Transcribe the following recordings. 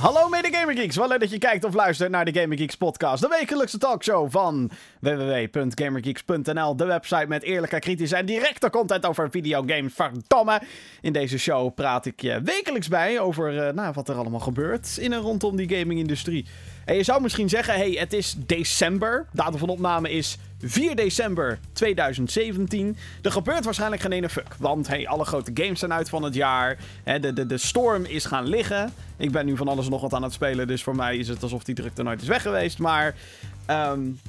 Hallo mede Gamer Geeks, wel leuk dat je kijkt of luistert naar de Gamer Geeks podcast. De wekelijkse talkshow van www.gamergeeks.nl. De website met eerlijke, kritische en directe content over videogames. Verdomme! In deze show praat ik je wekelijks bij over uh, nou, wat er allemaal gebeurt in en rondom die gamingindustrie. En je zou misschien zeggen, hey, het is december. Datum van opname is 4 december 2017. Er gebeurt waarschijnlijk geen ene fuck. Want hey, alle grote games zijn uit van het jaar. De, de, de storm is gaan liggen. Ik ben nu van alles nog wat aan het spelen. Dus voor mij is het alsof die druk er nooit is weg geweest. Maar um,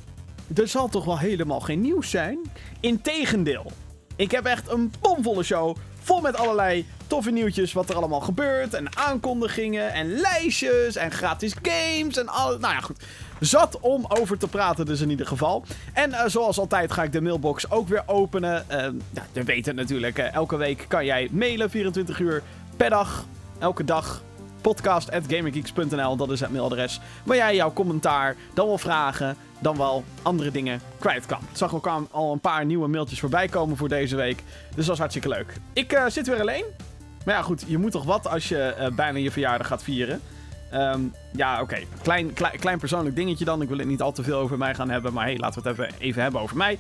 er zal toch wel helemaal geen nieuws zijn? Integendeel. Ik heb echt een bomvolle show. Vol met allerlei toffe nieuwtjes wat er allemaal gebeurt. En aankondigingen en lijstjes en gratis games en al. Nou ja, goed. Zat om over te praten dus in ieder geval. En uh, zoals altijd ga ik de mailbox ook weer openen. Uh, ja, je weet het natuurlijk. Uh, elke week kan jij mailen 24 uur per dag. Elke dag podcast.gamergeeks.nl, dat is het mailadres. Waar jij jouw commentaar, dan wel vragen, dan wel andere dingen kwijt kan. Ik zag ook al een paar nieuwe mailtjes voorbij komen voor deze week. Dus dat is hartstikke leuk. Ik uh, zit weer alleen. Maar ja, goed, je moet toch wat als je bijna je verjaardag gaat vieren. Um, ja, oké. Klein, klein, persoonlijk dingetje dan. Ik wil het niet al te veel over mij gaan hebben. Maar hey, laten we het even, even hebben over mij.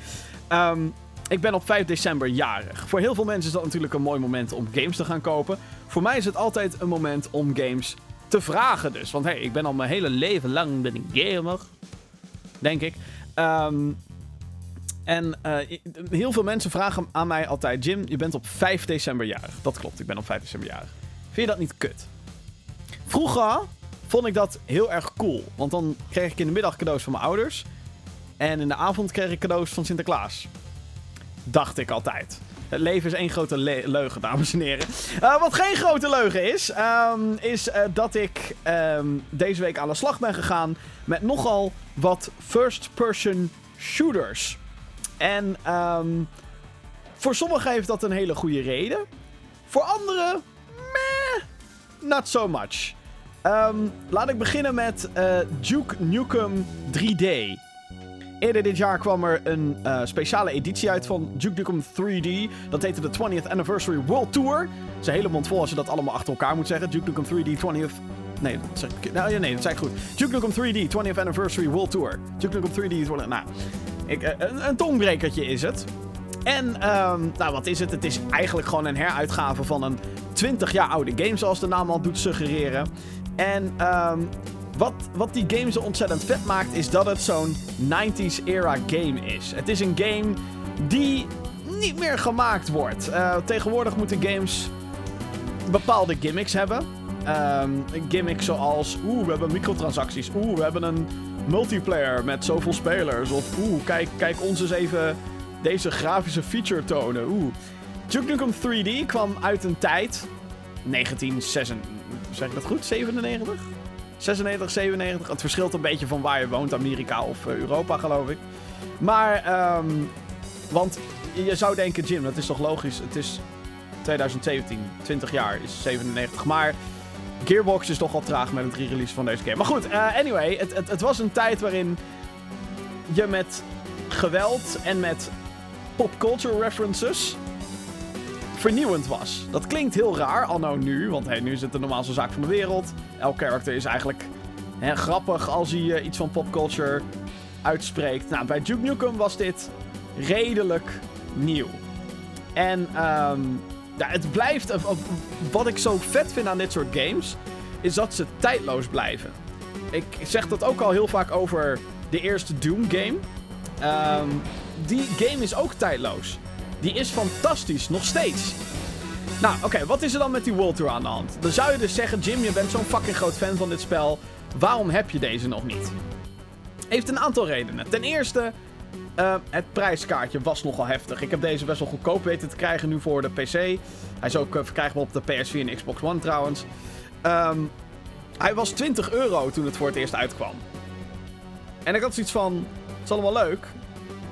Um, ik ben op 5 december jarig. Voor heel veel mensen is dat natuurlijk een mooi moment om games te gaan kopen. Voor mij is het altijd een moment om games te vragen dus. Want hey, ik ben al mijn hele leven lang ben ik gamer. Denk ik. Um, en uh, heel veel mensen vragen aan mij altijd... Jim, je bent op 5 december jarig. Dat klopt, ik ben op 5 december jarig. Vind je dat niet kut? Vroeger vond ik dat heel erg cool. Want dan kreeg ik in de middag cadeaus van mijn ouders. En in de avond kreeg ik cadeaus van Sinterklaas. Dacht ik altijd. Het leven is één grote le leugen, dames en heren. Uh, wat geen grote leugen is, um, is uh, dat ik um, deze week aan de slag ben gegaan met nogal wat first-person shooters. En um, voor sommigen heeft dat een hele goede reden. Voor anderen, meh, not so much. Laat ik beginnen met uh, Duke Nukem 3D. Eerder dit jaar kwam er een uh, speciale editie uit van Duke Nukem 3D. Dat heette de 20th Anniversary World Tour. Dat is hele mond vol als je dat allemaal achter elkaar moet zeggen. Duke Nukem 3D 20th... Nee, dat zeg nou, nee, dat zei ik goed. Duke Nukem 3D 20th Anniversary World Tour. Duke Nukem 3D... Nou, uh, een, een tongbrekertje is het. En, um, nou, wat is het? Het is eigenlijk gewoon een heruitgave van een 20 jaar oude game, zoals de naam al doet suggereren. En, um, wat, wat die game zo ontzettend vet maakt, is dat het zo'n 90s era game is. Het is een game die niet meer gemaakt wordt. Uh, tegenwoordig moeten games bepaalde gimmicks hebben. Um, gimmicks zoals, oeh, we hebben microtransacties. Oeh, we hebben een multiplayer met zoveel spelers. Of oeh, kijk, kijk ons eens even deze grafische feature tonen. Oeh. Duke Nukem 3D kwam uit een tijd... 1996... Zeg ik dat goed? 97? 96, 97. Het verschilt een beetje van waar je woont, Amerika of uh, Europa, geloof ik. Maar, um, want je zou denken, Jim, dat is toch logisch? Het is 2017, 20 jaar is 97. Maar Gearbox is toch al traag met het re-release van deze game. Maar goed, uh, anyway, het, het, het was een tijd waarin je met geweld en met popculture references vernieuwend was. Dat klinkt heel raar, al nou nu, want hey, nu is het de normaalste zaak van de wereld. Elk karakter is eigenlijk hè, grappig als hij uh, iets van popculture uitspreekt. Nou, bij Duke Nukem was dit redelijk nieuw. En um, ja, het blijft, uh, wat ik zo vet vind aan dit soort games, is dat ze tijdloos blijven. Ik zeg dat ook al heel vaak over de eerste Doom game. Um, die game is ook tijdloos. Die is fantastisch, nog steeds. Nou, oké, wat is er dan met die World Tour aan de hand? Dan zou je dus zeggen, Jim, je bent zo'n fucking groot fan van dit spel. Waarom heb je deze nog niet? Heeft een aantal redenen. Ten eerste, uh, het prijskaartje was nogal heftig. Ik heb deze best wel goedkoop weten te krijgen nu voor de PC. Hij is ook uh, verkrijgbaar op de PS4 en Xbox One trouwens. Um, hij was 20 euro toen het voor het eerst uitkwam. En ik had zoiets van, het is allemaal leuk.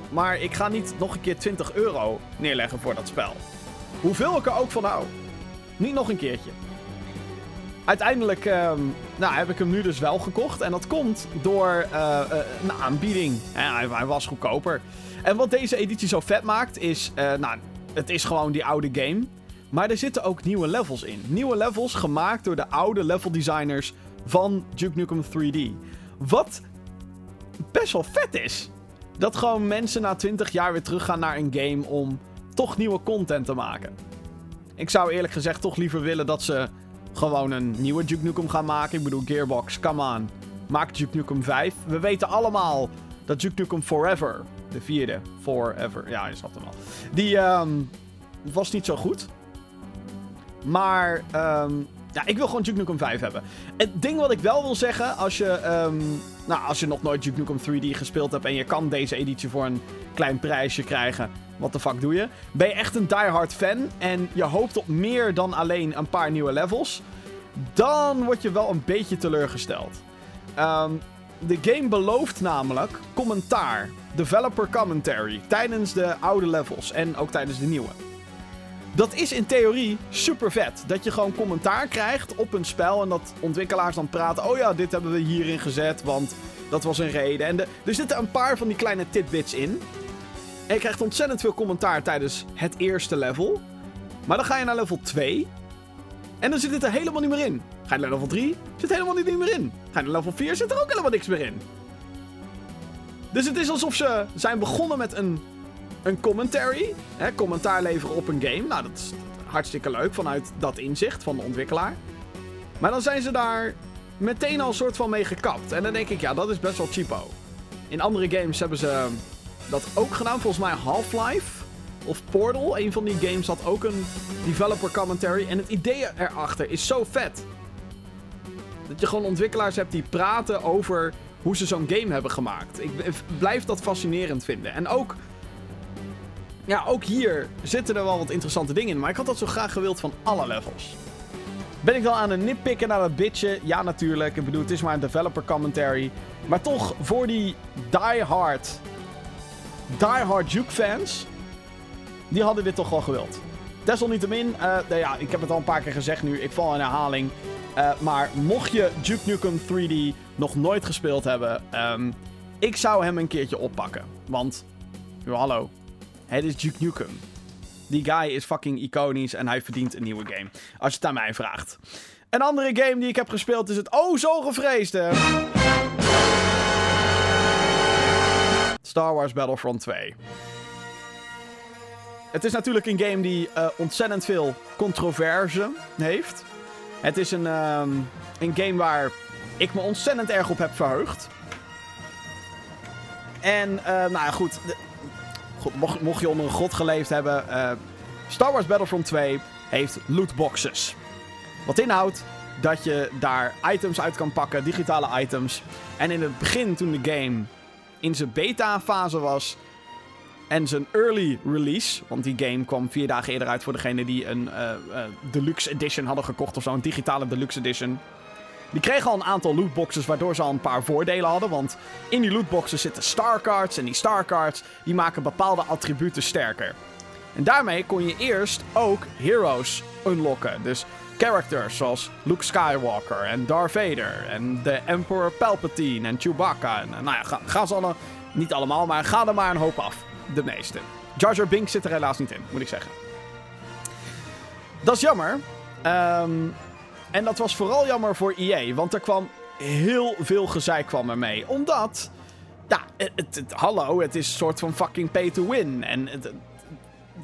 Maar ik ga niet nog een keer 20 euro neerleggen voor dat spel. Hoeveel ik er ook van hou. Niet nog een keertje. Uiteindelijk um, nou, heb ik hem nu dus wel gekocht. En dat komt door uh, uh, een aanbieding. Hij, was goedkoper. En wat deze editie zo vet maakt is... Uh, nou, het is gewoon die oude game. Maar er zitten ook nieuwe levels in. Nieuwe levels gemaakt door de oude leveldesigners van Duke Nukem 3D. Wat best wel vet is. Dat gewoon mensen na 20 jaar weer teruggaan naar een game om toch nieuwe content te maken. Ik zou eerlijk gezegd toch liever willen dat ze gewoon een nieuwe Duke Nukem gaan maken. Ik bedoel, Gearbox, come on. Maak Duke Nukem 5. We weten allemaal dat Duke Nukem Forever, de vierde, Forever, ja, je snapt hem al. Die um, was niet zo goed. Maar um, ja, ik wil gewoon Duke Nukem 5 hebben. Het ding wat ik wel wil zeggen, als je, um, nou, als je nog nooit Duke Nukem 3D gespeeld hebt en je kan deze editie voor een klein prijsje krijgen, wat de fuck doe je? Ben je echt een diehard fan en je hoopt op meer dan alleen een paar nieuwe levels, dan word je wel een beetje teleurgesteld. Um, de game belooft namelijk commentaar, developer commentary, tijdens de oude levels en ook tijdens de nieuwe. Dat is in theorie super vet. Dat je gewoon commentaar krijgt op een spel en dat ontwikkelaars dan praten. Oh ja, dit hebben we hierin gezet, want dat was een reden. En er zitten een paar van die kleine tidbits in. En je krijgt ontzettend veel commentaar tijdens het eerste level. Maar dan ga je naar level 2. En dan zit het er helemaal niet meer in. Ga je naar level 3, zit helemaal niet meer in. Ga je naar level 4, zit er ook helemaal niks meer in. Dus het is alsof ze zijn begonnen met een een commentary. Hè, commentaar leveren op een game. Nou, dat is hartstikke leuk vanuit dat inzicht van de ontwikkelaar. Maar dan zijn ze daar meteen al soort van mee gekapt. En dan denk ik, ja, dat is best wel cheapo. In andere games hebben ze dat ook gedaan. Volgens mij Half-Life of Portal. Een van die games had ook een developer commentary. En het idee erachter is zo vet. Dat je gewoon ontwikkelaars hebt die praten over hoe ze zo'n game hebben gemaakt. Ik blijf dat fascinerend vinden. En ook ja, ook hier zitten er wel wat interessante dingen in. Maar ik had dat zo graag gewild van alle levels. Ben ik dan aan een nitpikken naar dat bitje? Ja, natuurlijk. Ik bedoel, het is maar een developer commentary. Maar toch, voor die die-hard... Die-hard Juke fans... Die hadden dit toch wel gewild. Desalniettemin, uh, nou ja, ik heb het al een paar keer gezegd nu. Ik val in herhaling. Uh, maar mocht je Duke Nukem 3D nog nooit gespeeld hebben... Um, ik zou hem een keertje oppakken. Want, hallo, het is Duke Nukem. Die guy is fucking iconisch en hij verdient een nieuwe game. Als je het aan mij vraagt. Een andere game die ik heb gespeeld is het oh zo gevreesde... Star Wars Battlefront 2. Het is natuurlijk een game die uh, ontzettend veel controverse heeft. Het is een, um, een game waar ik me ontzettend erg op heb verheugd. En, uh, nou ja, goed mocht, mocht, je onder een god geleefd hebben. Uh, Star Wars Battlefront 2 heeft lootboxes. Wat inhoudt dat je daar items uit kan pakken, digitale items. En in het begin, toen de game in zijn beta-fase was. En zijn early release, want die game kwam vier dagen eerder uit voor degene die een uh, uh, deluxe edition hadden gekocht of zo, een digitale deluxe edition. Die kregen al een aantal lootboxes, waardoor ze al een paar voordelen hadden. Want in die lootboxes zitten starcards. En die starcards die maken bepaalde attributen sterker. En daarmee kon je eerst ook heroes unlocken. Dus characters zoals Luke Skywalker en Darth Vader. En de Emperor Palpatine en Chewbacca. En, nou ja, ga, ze alle, niet allemaal, maar ga er maar een hoop af. De meeste. Jar Jar Binks zit er helaas niet in, moet ik zeggen. Dat is jammer. Um, en dat was vooral jammer voor EA, want er kwam heel veel gezeik kwam ermee. Omdat, ja, het, het, hallo, het is een soort van fucking pay to win. En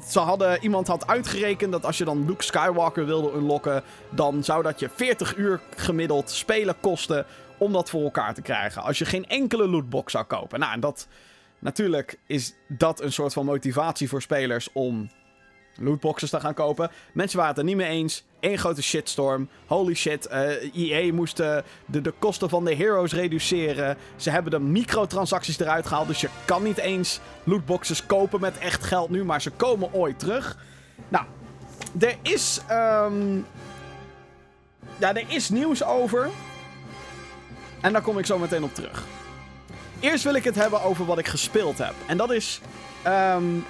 ze hadden, iemand had uitgerekend dat als je dan Luke Skywalker wilde unlocken, dan zou dat je 40 uur gemiddeld spelen kosten om dat voor elkaar te krijgen. Als je geen enkele lootbox zou kopen. Nou, en dat, natuurlijk is dat een soort van motivatie voor spelers om lootboxes te gaan kopen. Mensen waren het er niet mee eens. Eén grote shitstorm. Holy shit. Uh, eh, EA moest de, de kosten van de heroes reduceren. Ze hebben de microtransacties eruit gehaald. Dus je kan niet eens lootboxes kopen met echt geld nu. Maar ze komen ooit terug. Nou, er is. Um, ja, er is nieuws over. En daar kom ik zo meteen op terug. Eerst wil ik het hebben over wat ik gespeeld heb. En dat is. Um,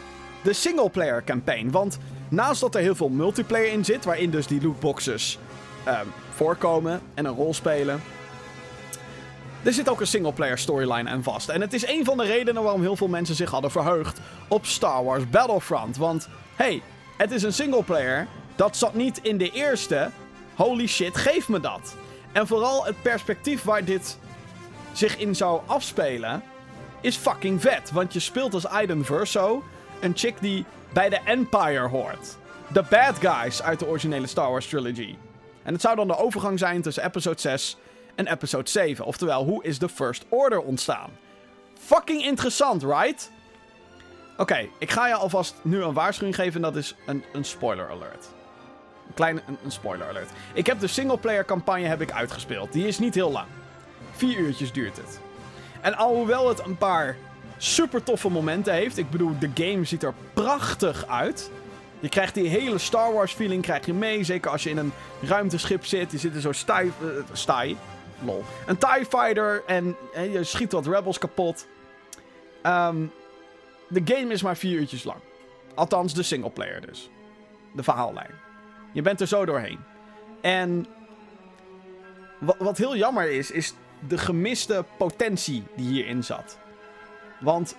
de singleplayer campaign. Want naast dat er heel veel multiplayer in zit, waarin dus die lootboxes um, voorkomen en een rol spelen. Er zit ook een singleplayer storyline aan vast. En het is een van de redenen waarom heel veel mensen zich hadden verheugd op Star Wars Battlefront. Want, hey, het is een singleplayer. Dat zat niet in de eerste. Holy shit, geef me dat. En vooral het perspectief waar dit zich in zou afspelen, is fucking vet. Want je speelt als Aiden Verso, een chick die bij de Empire hoort. De bad guys uit de originele Star Wars trilogy. En het zou dan de overgang zijn tussen episode 6 en episode 7. Oftewel, hoe is de First Order ontstaan? Fucking interessant, right? Oké, ik ga je alvast nu een waarschuwing geven en dat is een, een spoiler alert. Een kleine een, spoiler alert. Ik heb de singleplayer campagne heb ik uitgespeeld. Die is niet heel lang. Vier uurtjes duurt het. En alhoewel het een paar super toffe momenten heeft. Ik bedoel, de game ziet er prachtig uit. Je krijgt die hele Star Wars feeling krijg je mee. Zeker als je in een ruimteschip zit. Je zit er zo stij... Uh, stij. Lol. Een TIE Fighter en, en je schiet wat rebels kapot. Um, de game is maar vier uurtjes lang. Althans, de singleplayer dus. De verhaallijn. Je bent er zo doorheen. En wat, wat heel jammer is, is de gemiste potentie die hierin zat. Want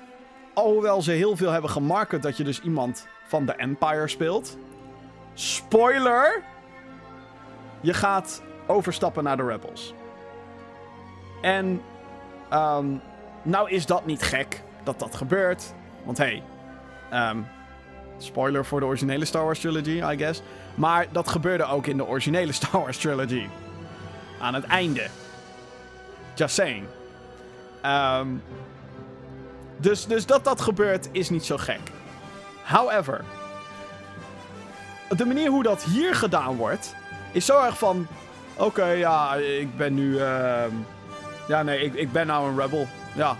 alhoewel ze heel veel hebben gemarket dat je dus iemand van de Empire speelt. Spoiler! Je gaat overstappen naar de Rebels. En um, nou is dat niet gek dat dat gebeurt. Want hey, um, spoiler voor de originele Star Wars trilogy, I guess. Maar dat gebeurde ook in de originele Star Wars trilogy. Aan het einde. Just saying. Um, dus, dus dat dat gebeurt is niet zo gek. However, de manier hoe dat hier gedaan wordt, is zo erg van: oké, ja, ik ben nu. Uh, ja, nee, ik, ik ben nou een rebel. Ja.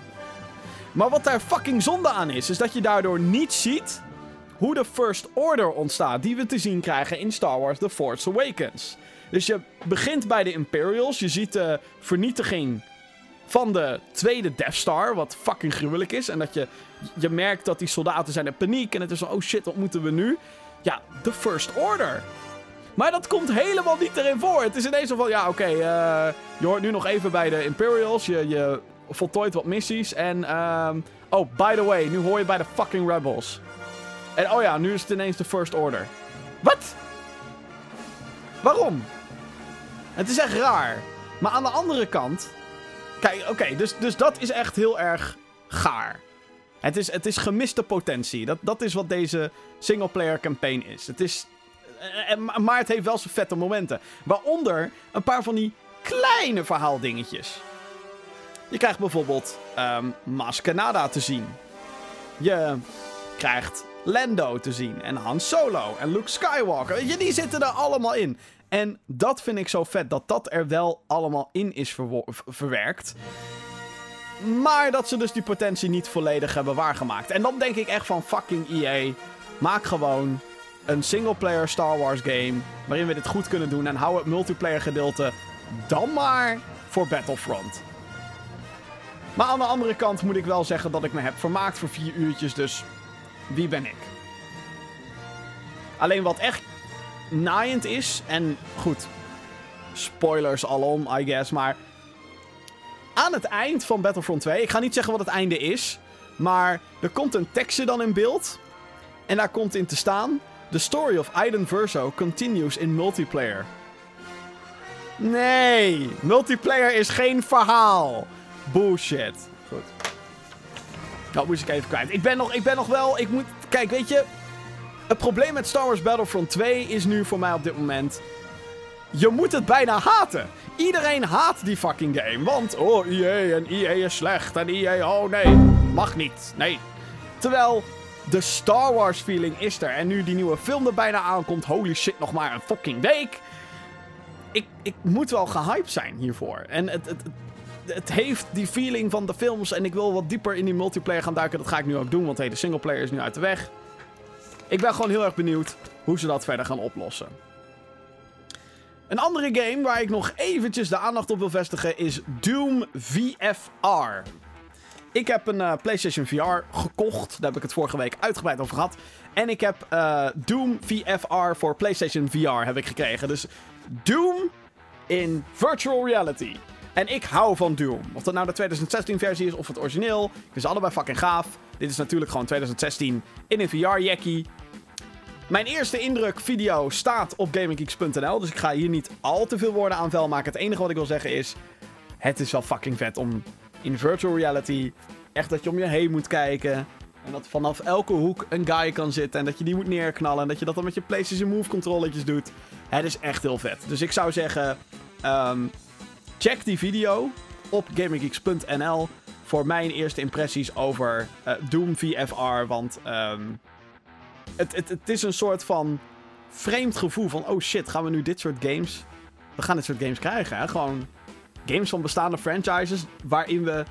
Maar wat daar fucking zonde aan is, is dat je daardoor niet ziet hoe de First Order ontstaat, die we te zien krijgen in Star Wars The Force Awakens. Dus je begint bij de Imperials, je ziet de vernietiging van de tweede Death Star, wat fucking gruwelijk is. En dat je, je merkt dat die soldaten zijn in paniek en het is van, oh shit, wat moeten we nu? Ja, de First Order. Maar dat komt helemaal niet erin voor. Het is ineens van, ja, oké, uh, je hoort nu nog even bij de Imperials. Je, je voltooit wat missies. En, um, oh, by the way, nu hoor je bij de fucking Rebels. En oh ja, nu is het ineens de First Order. Wat? Waarom? Het is echt raar. Maar aan de andere kant. Kijk, oké, dus, dus dat is echt heel erg gaar. Het is, het is gemiste potentie. Dat, dat is wat deze singleplayer campaign is. Het is. Maar het heeft wel zijn vette momenten. Waaronder een paar van die kleine verhaaldingetjes. Je krijgt bijvoorbeeld um, te zien. Je krijgt Lando te zien. En Han Solo. En Luke Skywalker. Je, die zitten er allemaal in. En dat vind ik zo vet. Dat dat er wel allemaal in is verwerkt. Maar dat ze dus die potentie niet volledig hebben waargemaakt. En dan denk ik echt van fucking EA. Maak gewoon een singleplayer Star Wars game. Waarin we dit goed kunnen doen. En hou het multiplayer gedeelte dan maar voor Battlefront. Maar aan de andere kant moet ik wel zeggen dat ik me heb vermaakt voor vier uurtjes. Dus wie ben ik? Alleen wat echt naaiend is. En goed, spoilers alom, I guess. Maar aan het eind van Battlefront 2, ik ga niet zeggen wat het einde is. Maar er komt een tekstje dan in beeld. En daar komt in te staan: The story of Aiden Verso continues in multiplayer. Nee, multiplayer is geen verhaal. Bullshit. Goed. Dat moest ik even kwijt. Ik ben nog, ik ben nog wel. Ik moet. Kijk, weet je. Het probleem met Star Wars Battlefront 2 is nu voor mij op dit moment. Je moet het bijna haten. Iedereen haat die fucking game. Want, oh, EA en EA is slecht. En EA, oh nee, mag niet. Nee. Terwijl de Star Wars feeling is er. En nu die nieuwe film er bijna aankomt, holy shit, nog maar een fucking week. Ik, ik moet wel gehyped zijn hiervoor. En het, het, het heeft die feeling van de films. En ik wil wat dieper in die multiplayer gaan duiken. Dat ga ik nu ook doen, want hey, de singleplayer is nu uit de weg. Ik ben gewoon heel erg benieuwd hoe ze dat verder gaan oplossen. Een andere game waar ik nog eventjes de aandacht op wil vestigen is Doom VFR. Ik heb een uh, PlayStation VR gekocht. Daar heb ik het vorige week uitgebreid over gehad. En ik heb uh, Doom VFR voor PlayStation VR heb ik gekregen. Dus Doom in virtual reality. En ik hou van Doom. Of dat nou de 2016 versie is of het origineel. Het is allebei fucking gaaf. Dit is natuurlijk gewoon 2016 in een VR-jackie. Mijn eerste indruk video staat op GamingGeeks.nl. Dus ik ga hier niet al te veel woorden aan vuil maken. Het enige wat ik wil zeggen is... Het is wel fucking vet om in virtual reality... Echt dat je om je heen moet kijken. En dat vanaf elke hoek een guy kan zitten. En dat je die moet neerknallen. En dat je dat dan met je PlayStation Move controlletjes doet. Het is echt heel vet. Dus ik zou zeggen... ehm, check die video op GamingGeeks.nl voor mijn eerste impressies over eh, Doom VFR. Want ehm, het, het, het is een soort van vreemd gevoel van... Oh shit, gaan we nu dit soort games... We gaan dit soort games krijgen, hè? Gewoon games van bestaande franchises... waarin we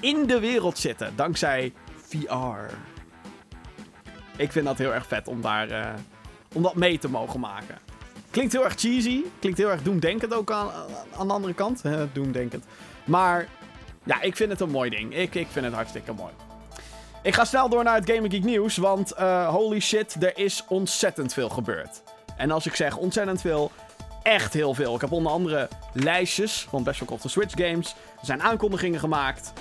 in de wereld zitten, dankzij VR. Ik vind dat heel erg vet om, daar, eh, om dat mee te mogen maken. Klinkt heel erg cheesy. Klinkt heel erg doemdenkend ook aan, aan de andere kant. Doemdenkend. Maar ja, ik vind het een mooi ding. Ik, ik vind het hartstikke mooi. Ik ga snel door naar het Gaming Geek nieuws, want uh, holy shit, er is ontzettend veel gebeurd. En als ik zeg ontzettend veel, echt heel veel. Ik heb onder andere lijstjes van best wel korte Switch games. Er zijn aankondigingen gemaakt,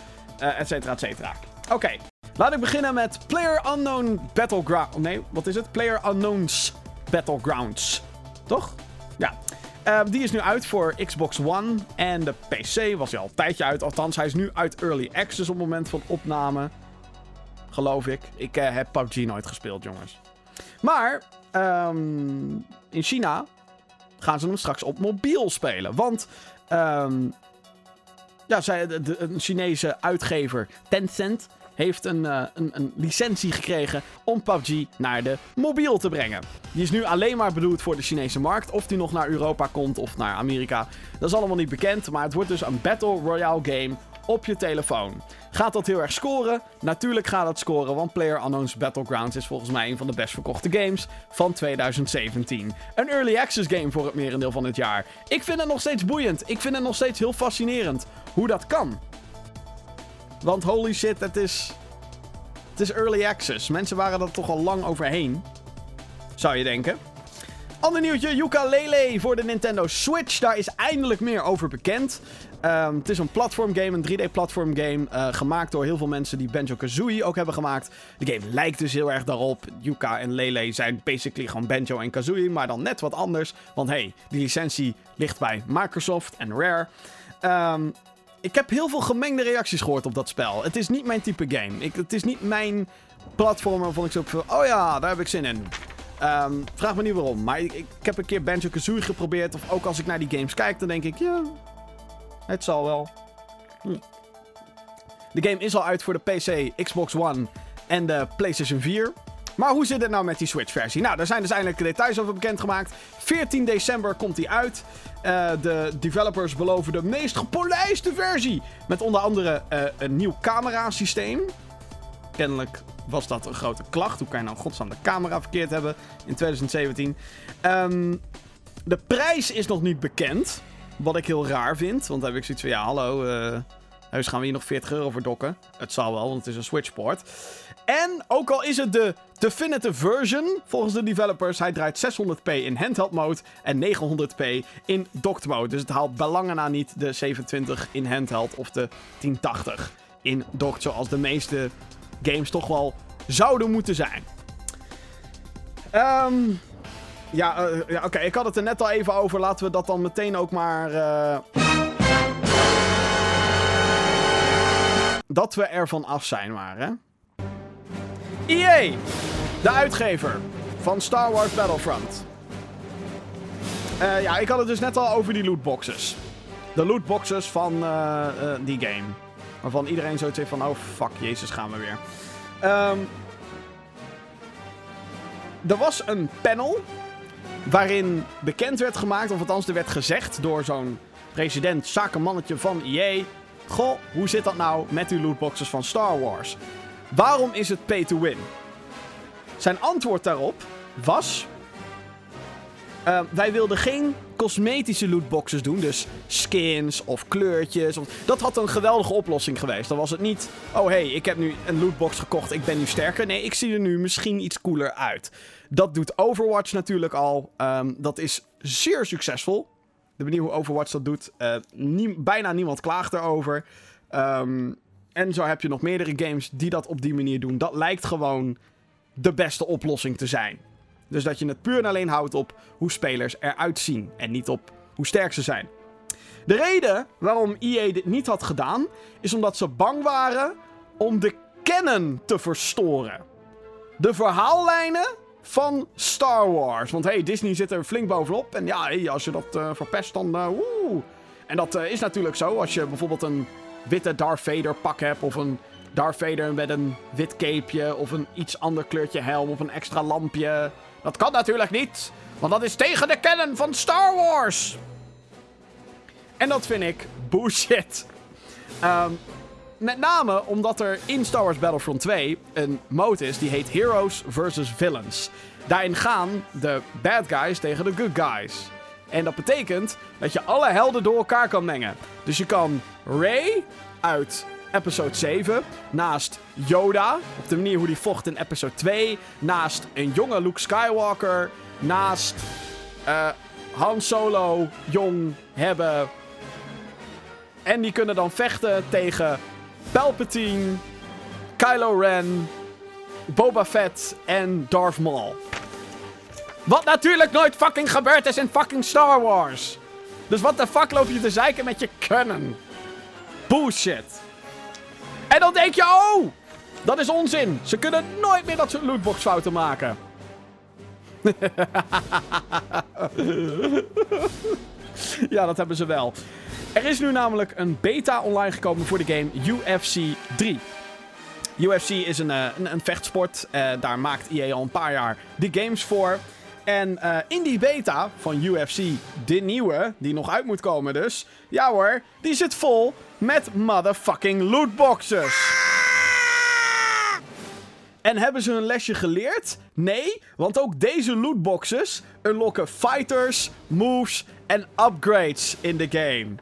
uh, et cetera, et cetera. Oké, laat ik beginnen met Player Unknown Battleground. Nee, wat is het? Player Unknowns Battlegrounds. Toch? Ja. Uh, die is nu uit voor Xbox One en de PC. Was hij al een tijdje uit. Althans, hij is nu uit Early Access op het moment van opname. Geloof ik. Ik uh, heb PUBG nooit gespeeld, jongens. Maar um, in China gaan ze hem straks op mobiel spelen. Want um, ja, zij, de, een Chinese uitgever, Tencent, heeft een, uh, een, een, licentie gekregen om PUBG naar de mobiel te brengen. Die is nu alleen maar bedoeld voor de Chinese markt. Of die nog naar Europa komt of naar Amerika, dat is allemaal niet bekend. Maar het wordt dus een Battle Royale game op je telefoon. Gaat dat heel erg scoren? Natuurlijk gaat het scoren, want PlayerUnknown's Battlegrounds is volgens mij een van de best verkochte games van 2017. Een early access game voor het merendeel van het jaar. Ik vind het nog steeds boeiend. Ik vind het nog steeds heel fascinerend hoe dat kan. Want holy shit, het is. Het is early access. Mensen waren er toch al lang overheen. Zou je denken. Ander nieuwtje, Yooka-Laylee voor de Nintendo Switch. Daar is eindelijk meer over bekend. Um, het is een platformgame, een 3D-platformgame. Uh, gemaakt door heel veel mensen die Banjo-Kazooie ook hebben gemaakt. De game lijkt dus heel erg daarop. Yuka en Lele zijn basically gewoon Banjo en Kazooie, maar dan net wat anders. Want hey, die licentie ligt bij Microsoft en Rare. Um, ik heb heel veel gemengde reacties gehoord op dat spel. Het is niet mijn type game. Ik, het is niet mijn platform waarvan ik zo. Oh ja, daar heb ik zin in. Um, vraag me niet waarom. Maar ik, ik heb een keer Banjo-Kazooie geprobeerd. Of ook als ik naar die games kijk, dan denk ik... Ja, het zal wel. Hm. De game is al uit voor de PC, Xbox One en de PlayStation 4. Maar hoe zit het nou met die Switch-versie? Nou, daar zijn dus eindelijk details over bekendgemaakt. 14 december komt die uit. Uh, de developers beloven de meest gepolijste versie. Met onder andere uh, een nieuw camerasysteem. Kennelijk was dat een grote klacht. Hoe kan je nou godsnaam de camera verkeerd hebben in 2017? Um, de prijs is nog niet bekend. Wat ik heel raar vind. Want dan heb ik zoiets van, ja hallo... Uh, Heus gaan we hier nog 40 euro voor dokken. Het zal wel, want het is een Switchport. En ook al is het de definitive version, volgens de developers, hij draait 600p in handheld mode en 900p in docked mode. Dus het haalt belangen na niet de 720 in handheld of de 1080 in docked, zoals de meeste games toch wel zouden moeten zijn. Um, ja, uh, ja oké, ik had het er net al even over. Laten we dat dan meteen ook maar... Uh... dat we ervan af zijn maar, hè? EA, de uitgever van Star Wars Battlefront. Uh, ja, ik had het dus net al over die lootboxes. De lootboxes van die game. Waarvan iedereen zoiets heeft van, oh fuck, jezus, gaan we weer. Um, er was een panel waarin bekend werd gemaakt, of althans er werd gezegd door zo'n president, zakenmannetje van EA... Goh, hoe zit dat nou met die lootboxes van Star Wars? Waarom is het pay to win? Zijn antwoord daarop was... Uh, wij wilden geen cosmetische lootboxes doen, dus skins of kleurtjes. Dat had een geweldige oplossing geweest. Dan was het niet, oh hey, ik heb nu een lootbox gekocht, ik ben nu sterker. Nee, ik zie er nu misschien iets cooler uit. Dat doet Overwatch natuurlijk al. Um, dat is zeer succesvol. De manier hoe Overwatch dat doet, nie bijna niemand klaagt erover. Um, en zo heb je nog meerdere games die dat op die manier doen. Dat lijkt gewoon de beste oplossing te zijn. Dus dat je het puur en alleen houdt op hoe spelers eruit zien en niet op hoe sterk ze zijn. De reden waarom EA dit niet had gedaan, is omdat ze bang waren om de canon te verstoren. De verhaallijnen van Star Wars. Want hey, Disney zit er flink bovenop. En ja, als je dat uh, verpest, dan woe. En dat uh, is natuurlijk zo. Als je bijvoorbeeld een witte Darth Vader pak hebt. Of een Darth Vader met een wit capeje. Of een iets ander kleurtje helm. Of een extra lampje. Dat kan natuurlijk niet. Want dat is tegen de canon van Star Wars. En dat vind ik bullshit. Um, met name omdat er in Star Wars Battlefront 2 een mode is die heet Heroes vs. Villains. Daarin gaan de bad guys tegen de good guys. En dat betekent dat je alle helden door elkaar kan mengen. Dus je kan Rey uit episode 7 naast Yoda, op de manier hoe die vocht in episode 2, naast een jonge Luke Skywalker, naast uh, Han Solo jong hebben. En die kunnen dan vechten tegen Palpatine, Kylo Ren, Boba Fett en Darth Maul. Wat natuurlijk nooit fucking gebeurd is in fucking Star Wars. Dus wat de fuck loop je te zeiken met je kunnen? Bullshit. En dan denk je, oh, dat is onzin. Ze kunnen nooit meer dat soort lootbox-fouten maken. ja, dat hebben ze wel. Er is nu namelijk een beta online gekomen voor de game UFC 3. UFC is een, uh, een, een, vechtsport. Uh, daar maakt EA al een paar jaar de games voor. En uh, in die beta van UFC, de nieuwe, die nog uit moet komen dus. Ja hoor, die zit vol met motherfucking lootboxes. En hebben ze hun lesje geleerd? Nee, want ook deze lootboxes unlocken fighters, moves en upgrades in de game.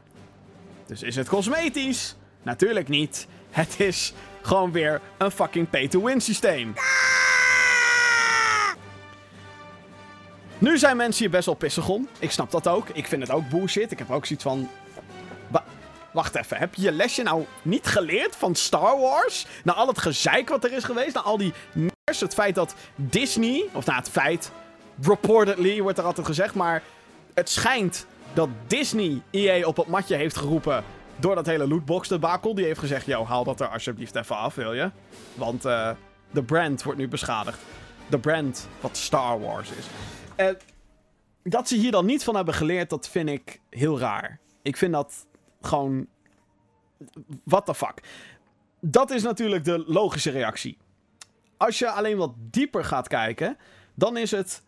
Dus is het cosmetisch? Natuurlijk niet. Het is gewoon weer een fucking pay-to-win systeem. Nu zijn mensen hier best wel pissig om. Ik snap dat ook. Ik vind het ook bullshit. Ik heb ook zoiets van... Wacht even, heb je je lesje nou niet geleerd van Star Wars? Na al het gezeik wat er is geweest, na al die het feit dat Disney, of na het feit, reportedly wordt er altijd gezegd, maar het schijnt dat Disney EA op het matje heeft geroepen door dat hele lootbox debakel. Die heeft gezegd, yo, haal dat er alsjeblieft even af, wil je? Want uh, de brand wordt nu beschadigd. De brand wat Star Wars is. Uh, dat ze hier dan niet van hebben geleerd, dat vind ik heel raar. Ik vind dat gewoon... What the fuck? Dat is natuurlijk de logische reactie. Als je alleen wat dieper gaat kijken, dan is het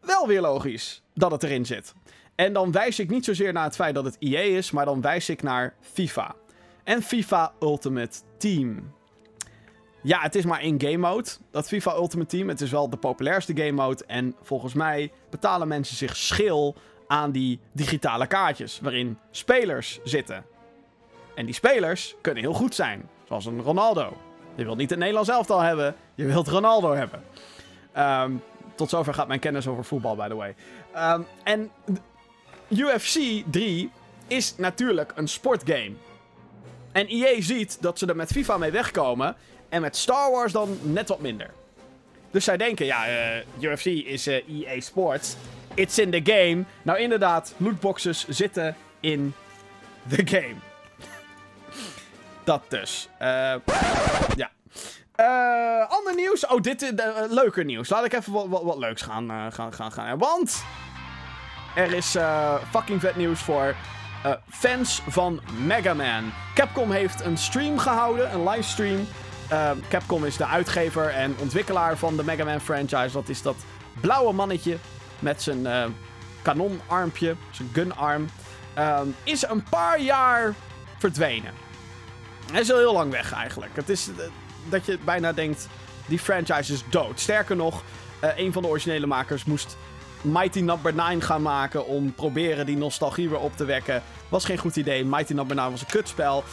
wel weer logisch dat het erin zit. En dan wijs ik niet zozeer naar het feit dat het EA is, maar dan wijs ik naar FIFA. En FIFA Ultimate Team. Ja, het is maar één game mode, dat FIFA Ultimate Team. Het is wel de populairste game mode. En volgens mij betalen mensen zich schil aan die digitale kaartjes, waarin spelers zitten. En die spelers kunnen heel goed zijn, zoals een Ronaldo. Je wilt niet het Nederlands elftal hebben, je wilt Ronaldo hebben. Um, tot zover gaat mijn kennis over voetbal, by the way. Um, en UFC 3 is natuurlijk een sportgame. En EA ziet dat ze er met FIFA mee wegkomen. En met Star Wars dan net wat minder. Dus zij denken, ja, uh, UFC is uh, eh, EA Sports. It's in the game. Nou, inderdaad, lootboxes zitten in the game. dat dus. Uh, ja. ander nieuws. Oh, dit uh, leuker nieuws. Laat ik even wat, wat, wat leuks gaan, gaan, gaan, gaan. Want er is uh, fucking vet nieuws voor uh, fans van Mega Man. Capcom heeft een stream gehouden, een livestream. Uh, Capcom is de uitgever en ontwikkelaar van de Mega Man franchise. Dat is dat blauwe mannetje met zijn kanonarmpje, zijn gunarm. Um, is een paar jaar verdwenen. Hij is al heel lang weg eigenlijk. Het is dat je bijna denkt, die franchise is dood. Sterker nog, een van de originele makers moest Mighty Number 9 gaan maken om proberen die nostalgie weer op te wekken. Was geen goed idee. Mighty Number 9 was een kutspel.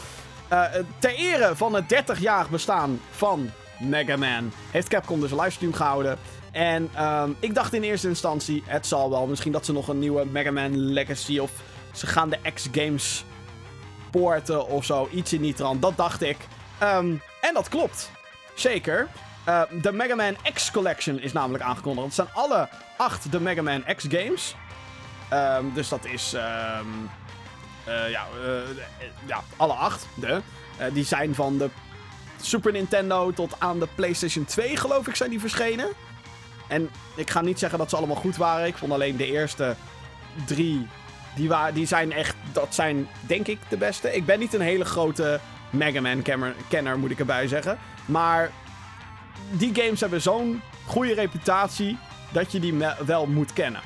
Uh, ter ere van het 30-jarig bestaan van Mega Man heeft Capcom dus een livestream gehouden. En um, ik dacht in eerste instantie, het zal wel. Misschien dat ze nog een nieuwe Mega Man Legacy of ze gaan de X-Games poorten of zo. Iets in die trant. Dat dacht ik. Um, en dat klopt. Zeker. Uh, de Mega Man X Collection is namelijk aangekondigd. Het zijn alle acht de Mega Man X games. Dus dat is... Uh, ja, uh, ja, alle acht. De. die zijn van de Super Nintendo tot aan de PlayStation 2, geloof ik, zijn die verschenen. En ik ga niet zeggen dat ze allemaal goed waren. Ik vond alleen de eerste drie. Die, wa die zijn echt. Dat zijn denk ik de beste. Ik ben niet een hele grote Mega Man kenner, moet ik erbij zeggen. Maar die games hebben zo'n goede reputatie. Dat je die wel moet kennen.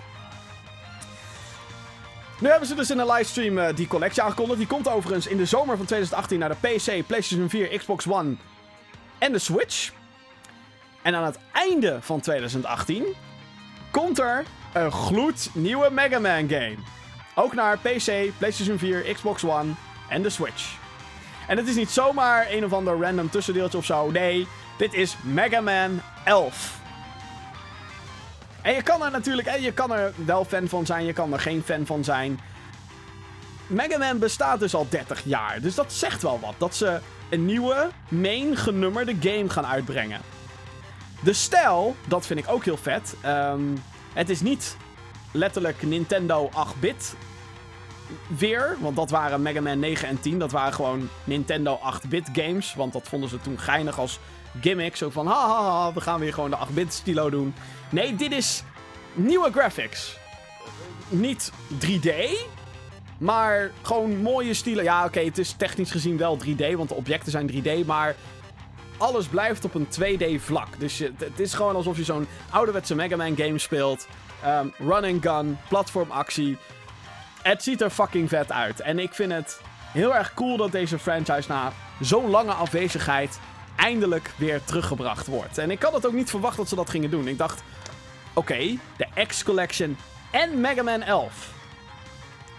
Nu hebben ze dus in een livestream uh, die collectie aangekondigd. Die komt overigens in de zomer van 2018 naar de PC, PlayStation 4, Xbox One en de Switch. En aan het einde van 2018 komt er een gloednieuwe Mega Man game. Ook naar PC, PlayStation 4, Xbox One en de Switch. En het is niet zomaar een of ander random tussendeeltje of zo. Nee, dit is Mega Man 11. En je kan er natuurlijk, je kan er wel fan van zijn, je kan er geen fan van zijn. Mega Man bestaat dus al 30 jaar, dus dat zegt wel wat. Dat ze een nieuwe, main genummerde game gaan uitbrengen. De stijl, dat vind ik ook heel vet. Um, het is niet letterlijk Nintendo 8-bit weer. Want dat waren Mega Man 9 en 10. Dat waren gewoon Nintendo 8-bit games. Want dat vonden ze toen geinig als gimmick. Zo van, haha, we gaan weer gewoon de 8-bit stilo doen. Nee, dit is nieuwe graphics. Niet 3D, maar gewoon mooie stilen. Ja, oké, het is technisch gezien wel 3D, want de objecten zijn 3D, maar alles blijft op een 2D vlak. Dus het is gewoon alsof je zo'n ouderwetse Mega Man game speelt. Um, run and gun, platformactie. Het ziet er fucking vet uit. En ik vind het heel erg cool dat deze franchise na zo'n lange afwezigheid eindelijk weer teruggebracht wordt. En ik had het ook niet verwacht dat ze dat gingen doen. Ik dacht, oké, de X Collection en Mega Man 11.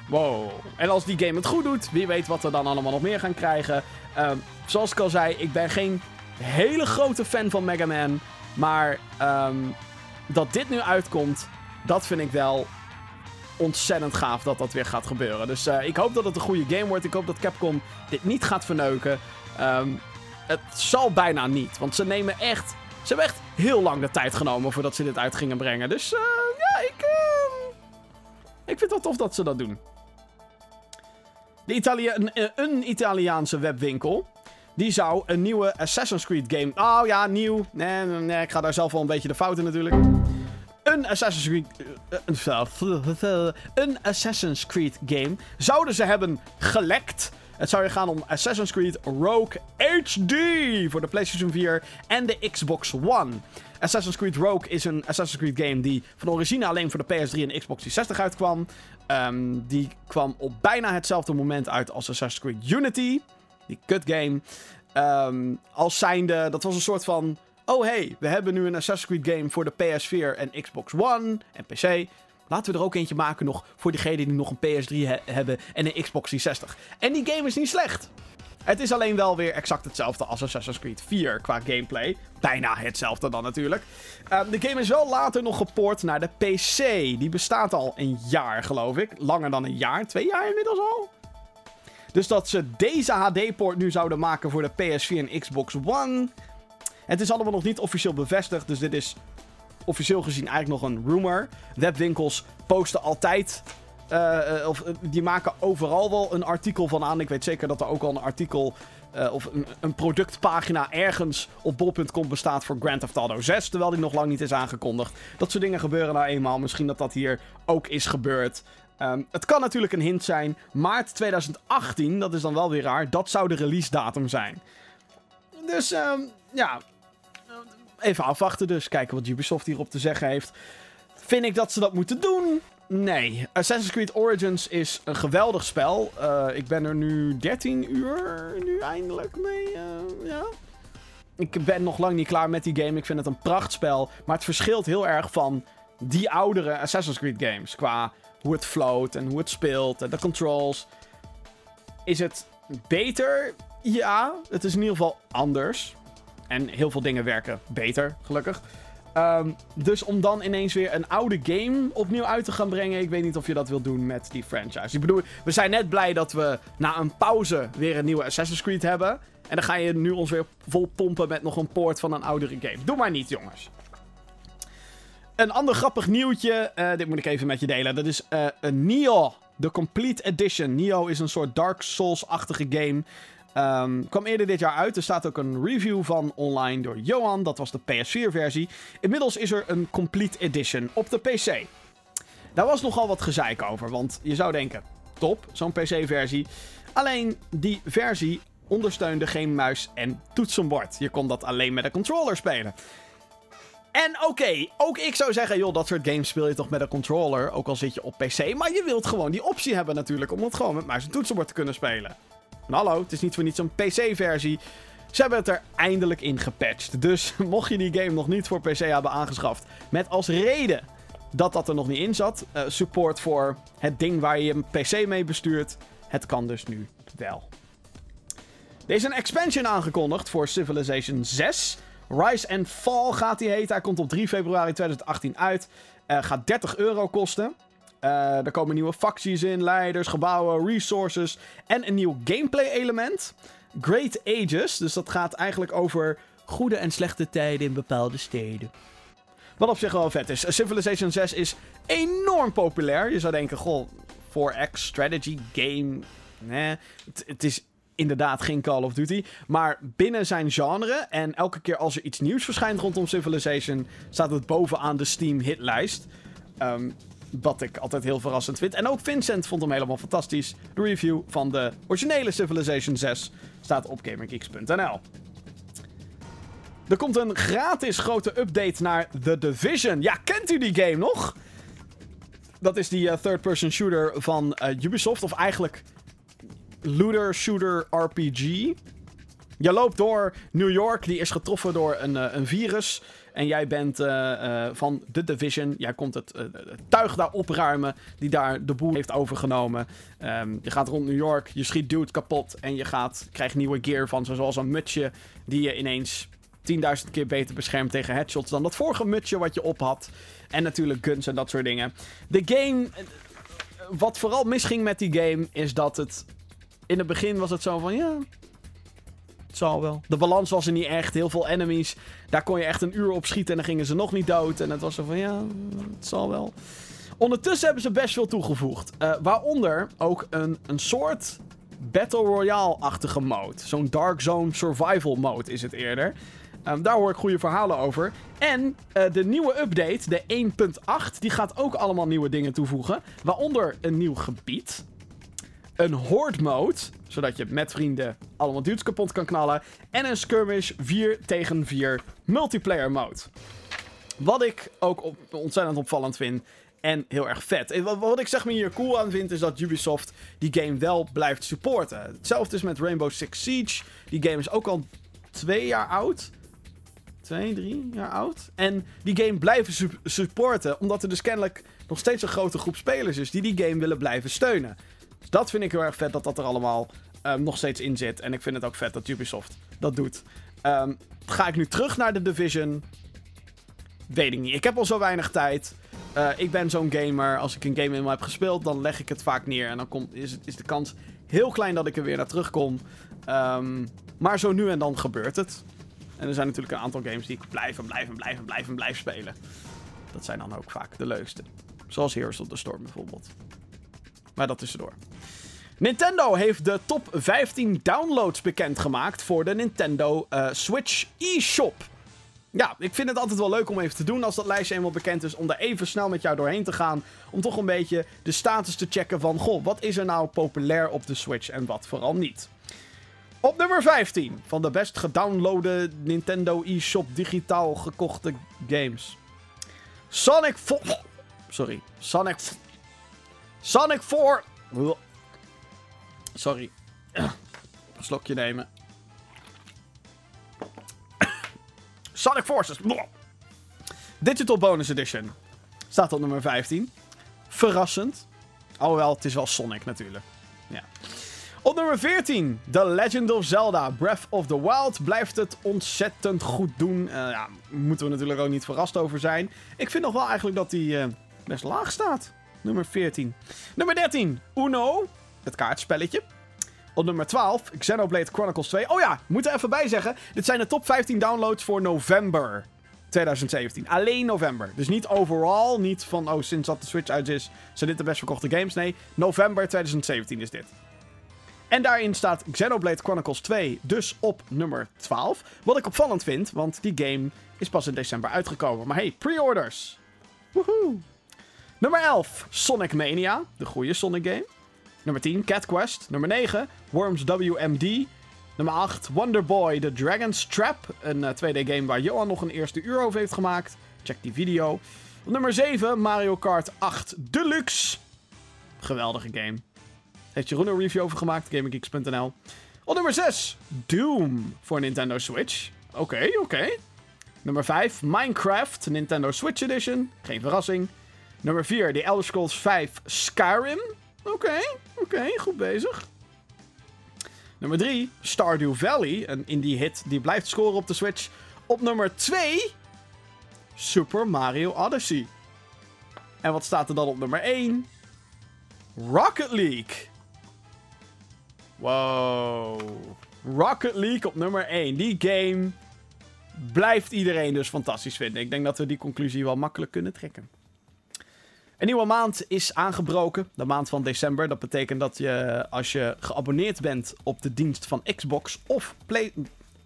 Wow. En als die game het goed doet, wie weet wat we dan allemaal nog meer gaan krijgen. Um, zoals ik al zei, ik ben geen hele grote fan van Mega Man. Maar um, dat dit nu uitkomt, dat vind ik wel ontzettend gaaf dat dat weer gaat gebeuren. Dus uh, ik hoop dat het een goede game wordt. Ik hoop dat Capcom dit niet gaat verneuken. Um, het zal bijna niet. Want ze nemen echt. Ze hebben echt heel lang de tijd genomen voordat ze dit uit gingen brengen. Dus uh, ja, ik. Uh, ik vind het wel tof dat ze dat doen. De eh, een Italiaanse webwinkel. Die zou een nieuwe Assassin's Creed game. Oh ja, nieuw. Nee, nee, ik ga daar zelf wel een beetje de fouten natuurlijk. Een Assassin's Creed. Uh, een Assassin's Creed game zouden ze hebben gelekt. Het zou gaan om Assassin's Creed Rogue HD voor de PlayStation 4 en de Xbox One. Assassin's Creed Rogue is een Assassin's Creed game die van origine alleen voor de PS3 en Xbox 360 uitkwam. Um, die kwam op bijna hetzelfde moment uit als Assassin's Creed Unity. Die kut game. Um, als zijnde, dat was een soort van... Oh hey, we hebben nu een Assassin's Creed game voor de PS4 en Xbox One en PC. Laten we er ook eentje maken nog voor diegenen die nog een PS3 hebben en een Xbox 360. En die game is niet slecht. Het is alleen wel weer exact hetzelfde als Assassin's Creed 4 qua gameplay. Bijna hetzelfde dan natuurlijk. Uh, de game is wel later nog gepoord naar de PC. Die bestaat al een jaar, geloof ik. Langer dan een jaar. Twee jaar inmiddels al. Dus dat ze deze HD-poort nu zouden maken voor de PS4 en Xbox One. Het is allemaal nog niet officieel bevestigd. Dus dit is officieel gezien eigenlijk nog een rumor. Webwinkels posten altijd uh, of die maken overal wel een artikel van aan. Ik weet zeker dat er ook al een artikel of een, een, productpagina ergens op bol.com bestaat voor Grand Theft Auto 6, terwijl die nog lang niet is aangekondigd. Dat soort dingen gebeuren nou eenmaal. Misschien dat dat hier ook is gebeurd. Um, het kan natuurlijk een hint zijn. Maart 2018, dat is dan wel weer raar. Dat zou de release datum zijn. Dus um, ja, even afwachten dus. Kijken wat Ubisoft hierop te zeggen heeft. Vind ik dat ze dat moeten doen? Nee. Assassin's Creed Origins is een geweldig spel. Uh, ik ben er nu 13 uur nu eindelijk mee. Uh, ja. Ik ben nog lang niet klaar met die game. Ik vind het een prachtspel. Maar het verschilt heel erg van die oudere Assassin's Creed games. Qua hoe het float en hoe het speelt en de controls. Is het beter? Ja. Het is in ieder geval anders. En heel veel dingen werken beter, gelukkig. Um, dus om dan ineens weer een oude game opnieuw uit te gaan brengen. Ik weet niet of je dat wilt doen met die franchise. Ik bedoel, we zijn net blij dat we na een pauze weer een nieuwe Assassin's Creed hebben. En dan ga je nu ons weer vol pompen met nog een poort van een oudere game. Doe maar niet, jongens. Een ander grappig nieuwtje. eh, dit moet ik even met je delen. Dat is eh een Neo. De Complete Edition. Neo is een soort Dark Souls-achtige game. Ehm, kwam eerder dit jaar uit. Er staat ook een review van online door Johan. Dat was de PS4-versie. Inmiddels is er een Complete Edition op de PC. Daar was nogal wat gezeik over. Want je zou denken, top, zo'n PC-versie. Alleen die versie ondersteunde geen muis en toetsenbord. Je kon dat alleen met een controller spelen. En oké, ook ik zou zeggen, joh, dat soort games speel je toch met een controller, ook al zit je op PC. Maar je wilt gewoon die optie hebben natuurlijk, om het gewoon met muis en toetsenbord te kunnen spelen. En hallo, het is niet voor niets een PC-versie. Ze hebben het er eindelijk in gepatcht. Dus mocht je die game nog niet voor PC hebben aangeschaft, met als reden dat dat er nog niet in zat, eh, support voor het ding waar je een PC mee bestuurt, het kan dus nu wel. Er is een expansion aangekondigd voor Civilization 6. Rise and Fall gaat die heten. Hij komt op 3 februari 2018 uit. Eh, gaat 30 euro kosten. Eh, er komen nieuwe facties in, leiders, gebouwen, resources en een nieuw gameplay element. Great Ages, dus dat gaat eigenlijk over goede en slechte tijden in bepaalde steden. Wat op zich wel vet is. Civilization 6 is enorm populair. Je zou denken, goh, 4X strategy game. Nee, het is inderdaad geen Call of Duty. Maar binnen zijn genre, en elke keer als er iets nieuws verschijnt rondom Civilization, staat het bovenaan de Steam hitlijst. Ehm, wat ik altijd heel verrassend vind. En ook Vincent vond hem helemaal fantastisch. De review van de originele Civilization 6 staat op GamerGeeks.nl. Er komt een gratis grote update naar The Division. Ja, kent u die game nog? Dat is die eh, third-person shooter van eh, Ubisoft. Of eigenlijk looter shooter RPG. Je loopt door New York, die is getroffen door een, eh, een virus. En jij bent eh, eh, van The Division. Jij komt het, tuig daar opruimen die daar de boel heeft overgenomen. Ehm, je gaat rond New York, je schiet dude kapot en je gaat, krijgt nieuwe gear van, zoals een mutsje die je ineens 10.000 keer beter beschermt tegen headshots dan dat vorige mutsje wat je op had. En natuurlijk guns en dat soort dingen. De game, wat vooral misging met die game, is dat het in het begin was het zo van ja. Het zal wel. De balans was er niet echt. Heel veel enemies. Daar kon je echt een uur op schieten en dan gingen ze nog niet dood. En het was zo van ja, het zal wel. Ondertussen hebben ze best veel toegevoegd. Eh, waaronder ook een, een soort Battle Royale-achtige mode. Zo'n Dark Zone Survival mode is het eerder. Ehm, daar hoor ik goede verhalen over. En eh, de nieuwe update, de 1.8, die gaat ook allemaal nieuwe dingen toevoegen. Waaronder een nieuw gebied. Een horde mode, zodat je met vrienden allemaal dudes kapot kan knallen. En een skirmish 4 tegen 4 multiplayer mode. Wat ik ook ontzettend opvallend vind. En heel erg vet. Wat, wat ik zeg maar hier cool aan vind, is dat Ubisoft die game wel blijft supporten. Hetzelfde is met Rainbow Six Siege. Die game is ook al twee jaar oud. Twee, drie jaar oud. En die game blijven su- supporten, omdat er dus kennelijk nog steeds een grote groep spelers is die die game willen blijven steunen. Dus dat vind ik heel erg vet dat dat er allemaal ehm, nog steeds in zit. En ik vind het ook vet dat Ubisoft dat doet. Ehm, ga ik nu terug naar de Division? Weet ik niet. Ik heb al zo weinig tijd. Eh, ik ben zo'n gamer. Als ik een game eenmaal heb gespeeld, dan leg ik het vaak neer. En dan komt, is, is de kans heel klein dat ik er weer naar terugkom. Ehm, maar zo nu en dan gebeurt het. En er zijn natuurlijk een aantal games die ik blijven, blijven, blijven, blijven, blijven spelen. Dat zijn dan ook vaak de leukste. Zoals Heroes of the Storm bijvoorbeeld. Maar dat tussendoor. Nintendo heeft de top 15 downloads bekendgemaakt voor de Nintendo eh, Switch eShop. Ja, ik vind het altijd wel leuk om even te doen als dat lijstje eenmaal bekend is. Om daar even snel met jou doorheen te gaan. Om toch een beetje de status te checken van... Goh, wat is er nou populair op de Switch en wat vooral niet. Op nummer 15 van de best gedownloade Nintendo eShop digitaal gekochte games. Sonic 4... Sorry. Sonic... Sonic 4... Sorry. Een slokje nemen. Sonic Forces. Digital Bonus Edition. Staat op nummer 15. Verrassend. Alhoewel, het is wel Sonic natuurlijk. Ja. Op nummer 14. The Legend of Zelda Breath of the Wild blijft het ontzettend goed doen. Eh ja, moeten we natuurlijk ook niet verrast over zijn. Ik vind nog wel eigenlijk dat hij eh, best laag staat. Nummer 14. Nummer 13. Uno. Het kaartspelletje. Op nummer 12, Xenoblade Chronicles 2. Oh ja, moet er even bij zeggen. Dit zijn de top 15 downloads voor november 2017. Alleen november. Dus niet overall, niet van, oh, sinds dat de Switch uit is, zijn dit de best verkochte games. Nee, november 2017 is dit. En daarin staat Xenoblade Chronicles 2 dus op nummer 12. Wat ik opvallend vind, want die game is pas in december uitgekomen. Maar hey, pre-orders. Woehoe. Nummer 11, Sonic Mania, de goede Sonic game. Nummer 10, Cat Quest. Nummer 9, Worms WMD. Nummer 8, Wonder Boy The Dragon's Trap. Een 2D eh, game waar Johan nog een eerste uur over heeft gemaakt. Check die video. nummer 7, Mario Kart 8 Deluxe. Geweldige game. Heeft Jeroen een review over gemaakt, GamingGeeks.nl. Op nummer 6, Doom voor Nintendo Switch. Oké, oké. Nummer 5, Minecraft, Nintendo Switch Edition. Geen verrassing. Nummer 4, The Elder Scrolls 5 Skyrim. Oké, oké, goed bezig. Nummer 3, Stardew Valley, een indie hit die blijft scoren op de Switch. Op nummer 2, Super Mario Odyssey. En wat staat er dan op nummer 1? Rocket League. Wow. Rocket League op nummer 1. Die game blijft iedereen dus fantastisch vinden. Ik denk dat we die conclusie wel makkelijk kunnen trekken. Een nieuwe maand is aangebroken, de maand van december. Dat betekent dat je, als je geabonneerd bent op de dienst van Xbox of Play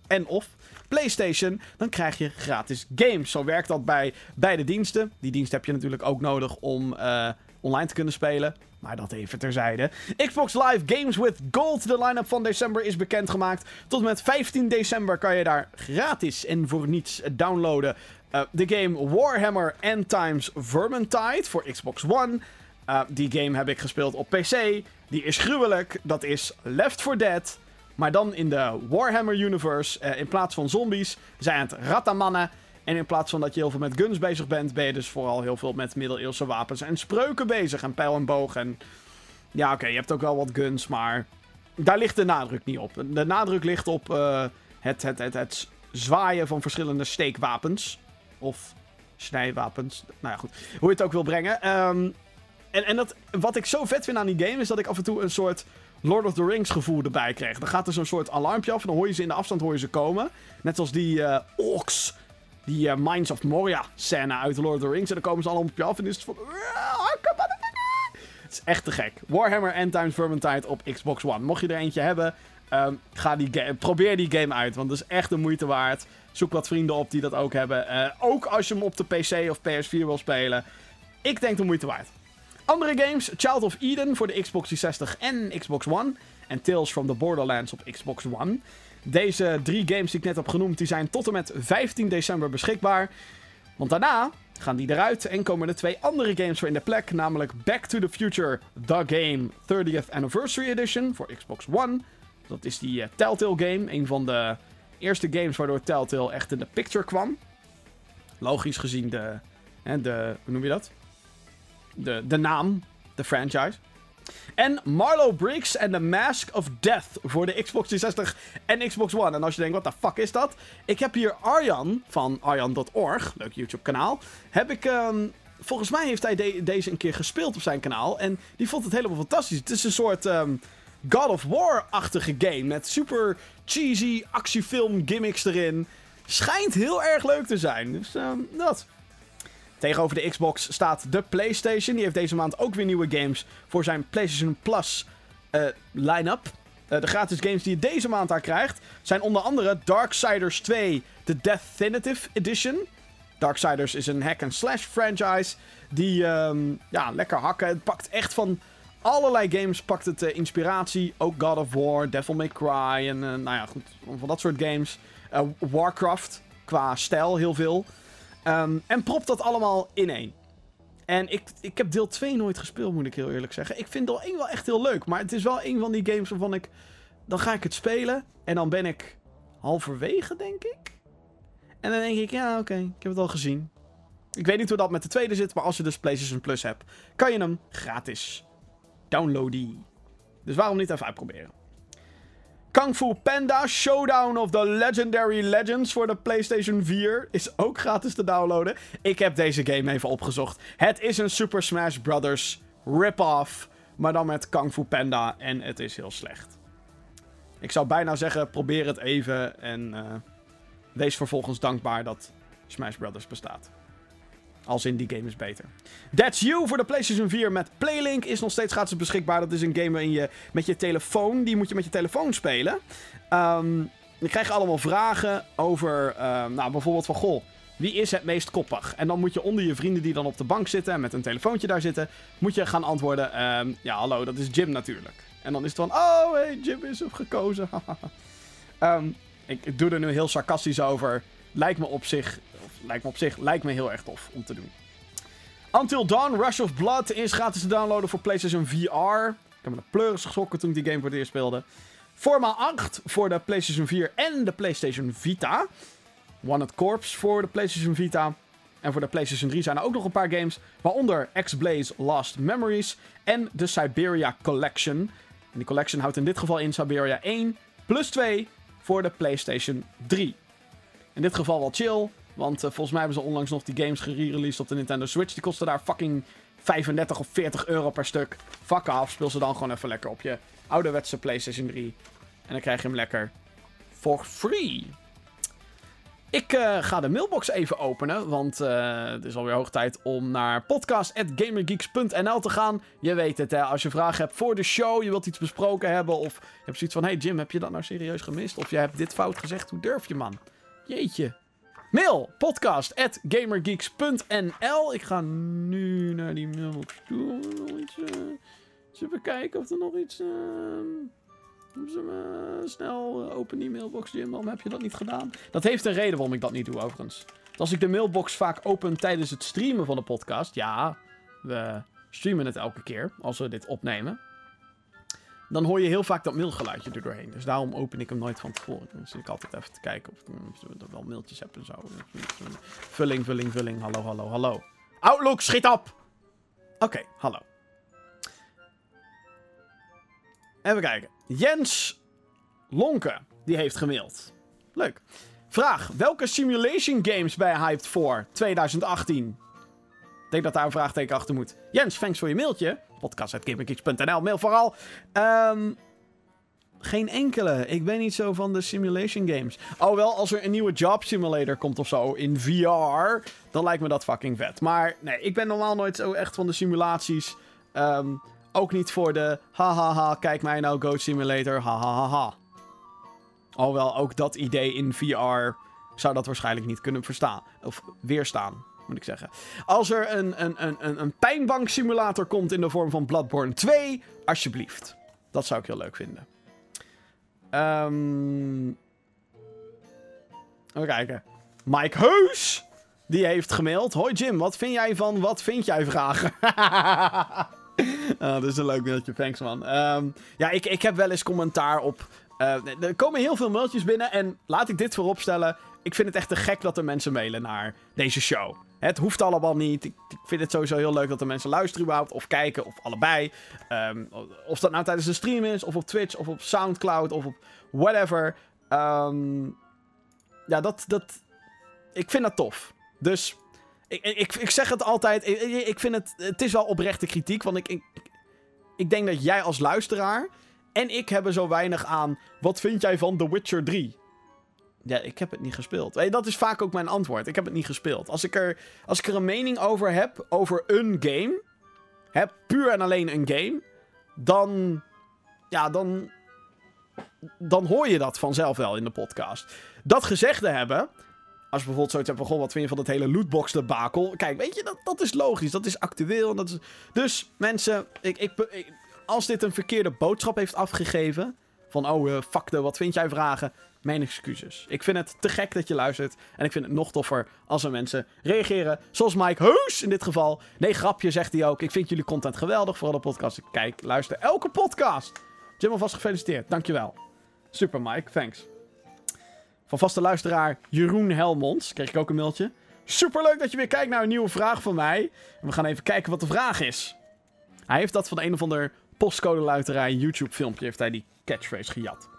en of PlayStation, dan krijg je gratis games. Zo werkt dat bij beide diensten. Die dienst heb je natuurlijk ook nodig om uh, online te kunnen spelen. Maar dat even terzijde. Xbox Live Games with Gold. De line-up van december is bekendgemaakt. Tot met 15 december kan je daar gratis en voor niets downloaden. Uh, de game Warhammer End Times Vermintide voor Xbox One. Uh, die game heb ik gespeeld op PC. Die is gruwelijk. Dat is Left 4 Dead. Maar dan in de Warhammer Universe. Uh, in plaats van zombies zijn het rattamannen. En in plaats van dat je heel veel met guns bezig bent, ben je dus vooral heel veel met middeleeuwse wapens en spreuken bezig. En pijl en boog. En ja, oké, je hebt ook wel wat guns, maar daar ligt de nadruk niet op. De nadruk ligt op het, het, het, het zwaaien van verschillende steekwapens. Of snijwapens. Nou ja, goed. Hoe je het ook wil brengen. Um, en en dat, wat ik zo vet vind aan die game is dat ik af en toe een soort Lord of the Rings gevoel erbij kreeg. Dan gaat er zo'n soort alarmpje af en dan hoor je ze in de afstand hoor je ze komen. Net als die uh, orks die uh, Minds of Moria scène uit Lord of the Rings. En dan komen ze allemaal op je af en is het van... Het is echt te gek. Warhammer End Times Vermintide op Xbox One. Mocht je er eentje hebben, um, ga die probeer die game uit. Want het is echt de moeite waard. Zoek wat vrienden op die dat ook hebben. Uh, ook als je hem op de PC of PS4 wil spelen. Ik denk de moeite waard. Andere games: Child of Eden voor de Xbox 360 en Xbox One. En Tales from the Borderlands op Xbox One. Deze drie games die ik net heb genoemd, die zijn tot en met 15 december beschikbaar. Want daarna gaan die eruit en komen er twee andere games voor in de plek. Namelijk Back to the Future The Game 30th Anniversary Edition voor Xbox One. Dat is die uh, Telltale game. Een van de eerste games waardoor Telltale echt in de picture kwam. Logisch gezien de, hè, de hoe noem je dat? De, de naam, de franchise. En Marlow Briggs en The Mask of Death voor de Xbox 360 en Xbox One. En als je denkt, wat de fuck is dat? Ik heb hier Arjan van arjan.org, leuk YouTube kanaal. Heb ik, um, volgens mij heeft hij deze een keer gespeeld op zijn kanaal. En die vond het helemaal fantastisch. Het is een soort um, God of War-achtige game met super cheesy actiefilm gimmicks erin. Schijnt heel erg leuk te zijn. Dus um, dat. Tegenover de Xbox staat de PlayStation. Die heeft deze maand ook weer nieuwe games voor zijn PlayStation Plus uh, line-up. Uh, de gratis games die je deze maand daar krijgt zijn onder andere Darksiders 2, de Definitive Edition. Darksiders is een hack-and-slash franchise die um, ja, lekker hakken. Het pakt echt van allerlei games pakt het uh, inspiratie. Ook God of War, Devil May Cry en nou ja, goed, van dat soort games. Warcraft qua stijl heel veel. Um, en prop dat allemaal in één. En ik, ik heb deel 2 nooit gespeeld, moet ik heel eerlijk zeggen. Ik vind deel 1 wel echt heel leuk. Maar het is wel een van die games waarvan ik... Dan ga ik het spelen. En dan ben ik halverwege, denk ik. En dan denk ik, ja, oké, ik heb het al gezien. Ik weet niet hoe dat met de tweede zit. Maar als je dus PlayStation Plus hebt, kan je hem gratis downloaden. Dus waarom niet even uitproberen? Kung Fu Panda Showdown of the Legendary Legends voor de PlayStation 4 is ook gratis te downloaden. Ik heb deze game even opgezocht. Het is een Super Smash Bros. rip-off, maar dan met Kung Fu Panda en het is heel slecht. Ik zou bijna zeggen, probeer het even en uh, wees vervolgens dankbaar dat Smash Brothers bestaat. Als in die game is beter. That's You voor de PlayStation 4 met Playlink is nog steeds gratis beschikbaar. Dat is een game waarin je met je telefoon, die moet je met je telefoon spelen. Um, je krijgt allemaal vragen over, uh, nou bijvoorbeeld van, goh, wie is het meest koppig? En dan moet je onder je vrienden die dan op de bank zitten en met een telefoontje daar zitten, moet je gaan antwoorden, um, ja hallo, dat is Jim natuurlijk. En dan is het van, oh hey, Jim is hem gekozen. um, ik, ik doe er nu heel sarcastisch over. Lijkt me op zich, lijkt me op zich, lijkt me heel erg tof om te doen. Until Dawn, Rush of Blood is gratis te downloaden voor PlayStation VR. Ik heb me de pleuris geschrokken toen ik die game voor het eerst speelde. Forma 8 voor de PlayStation 4 en de PlayStation Vita. Wanted Corps voor de PlayStation Vita. En voor de PlayStation 3 zijn er ook nog een paar games. Waaronder X-Blaze Lost Memories en de Siberia Collection. En die collection houdt in dit geval in Siberia 1 plus 2 voor de PlayStation 3. In dit geval wel chill, want uh, volgens mij hebben ze onlangs nog die games gereleased op de Nintendo Switch. Die kosten daar fucking 35 of 40 euro per stuk. Fuck af, speel ze dan gewoon even lekker op je ouderwetse PlayStation 3. En dan krijg je hem lekker for free. Ik uh, ga de mailbox even openen, want uh, het is alweer hoog tijd om naar podcast.gamergeeks.nl te gaan. Je weet het, hè, als je vragen hebt voor de show, je wilt iets besproken hebben, of je hebt zoiets van, hey Jim, heb je dat nou serieus gemist? Of je hebt dit fout gezegd, hoe durf je man? Jeetje. Mail, podcast.gamergeeks.nl Ik ga nu naar die mailbox toe. Nog iets, eens even kijken of er nog iets... Uh, snel open die mailbox, Jim. Waarom heb je dat niet gedaan? Dat heeft een reden waarom ik dat niet doe, overigens. als ik de mailbox vaak open tijdens het streamen van de podcast. Ja, we streamen het elke keer als we dit opnemen. Dan hoor je heel vaak dat mailgeluidje er doorheen. Dus daarom open ik hem nooit van tevoren. Dan zit ik altijd even te kijken of ik wel mailtjes heb en zo. Vulling, vulling, vulling. Hallo, hallo, hallo. Outlook, schiet op! Oké, hallo. Even kijken. Jens Lonke, die heeft gemaild. Leuk. Vraag: welke simulation games je hyped voor 2018? Ik denk dat daar een vraagteken achter moet. Jens, thanks voor je mailtje. Podcast.gamergeeks.nl, mail vooral. Um, geen enkele. Ik ben niet zo van de simulation games. Oh wel, als er een nieuwe job simulator komt of zo in VR, dan lijkt me dat fucking vet. Maar nee, ik ben normaal nooit zo echt van de simulaties. Um, ook niet voor de hahaha, kijk mij nou Goat Simulator, hahaha. Alhoewel ook dat idee in VR zou dat waarschijnlijk niet kunnen verstaan. Of weerstaan, moet ik zeggen. Als er een, een, een, een pijnbank simulator komt in de vorm van Bloodborne 2, alsjeblieft. Dat zou ik heel leuk vinden. Um... Even kijken. Mike Heus, die heeft gemaild. Hoi Jim, wat vind jij van wat vind jij vragen? oh, dat is een leuk mailtje, thanks man. Um, ja, ik, ik heb wel eens commentaar op... Uh, er komen heel veel mailtjes binnen en laat ik dit vooropstellen. Ik vind het echt te gek dat er mensen mailen naar deze show. Het hoeft allemaal niet. Ik, vind het sowieso heel leuk dat er mensen luisteren überhaupt. Of kijken, of allebei. Um, of dat nou tijdens een stream is, of op Twitch, of op Soundcloud, of op whatever. Um, ja, dat, dat... Ik vind dat tof. Dus ik, ik, ik zeg het altijd. Ik, ik vind het. Het is wel oprechte kritiek. Want ik, ik denk dat jij als luisteraar. En ik hebben zo weinig aan. Wat vind jij van The Witcher 3? Ja, ik heb het niet gespeeld. Dat is vaak ook mijn antwoord. Ik heb het niet gespeeld. Als ik er, als ik er een mening over heb. Over een game. Hè, puur en alleen een game. Dan. Ja, dan. Dan hoor je dat vanzelf wel in de podcast. Dat gezegd te hebben als je bijvoorbeeld zoiets hebt goh, wat vind je van dat hele lootbox debakel? Kijk, weet je, dat, dat is logisch, dat is actueel. Dat is... Dus, mensen, ik, ik, als dit een verkeerde boodschap heeft afgegeven, van, oh, uh, fuck de, wat vind jij vragen? Mijn excuses. Ik vind het te gek dat je luistert. En ik vind het nog toffer als er mensen reageren. Zoals Mike Heus in dit geval. Nee, grapje, zegt hij ook. Ik vind jullie content geweldig, vooral de podcast. Ik kijk, luister elke podcast. Jim, alvast gefeliciteerd. Dankjewel. Super, Mike. Thanks. Van vaste luisteraar Jeroen Helmonds kreeg ik ook een mailtje. Superleuk dat je weer kijkt naar een nieuwe vraag van mij. We gaan even kijken wat de vraag is. Hij heeft dat van een of ander postcode luiterij YouTube filmpje heeft hij die catchphrase gejat.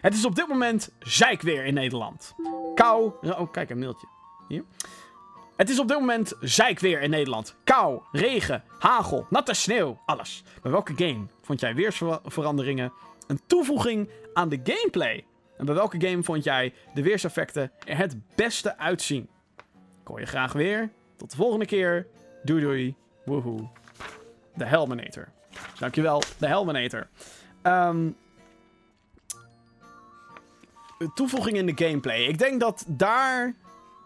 Het is op dit moment zeikweer in Nederland. Kou... Oh, kijk, een mailtje. Hier. Het is op dit moment zeikweer in Nederland. Kou, regen, hagel, natte sneeuw, alles. Bij welke game vond jij weersveranderingen een toevoeging aan de gameplay. En bij welke game vond jij de weerseffecten er het beste uitzien? Ik hoor je graag weer. Tot de volgende keer. Doei doei. Woehoe. De Helminator. Dankjewel, de Helminator. Um, toevoeging in de gameplay. Ik denk dat daar...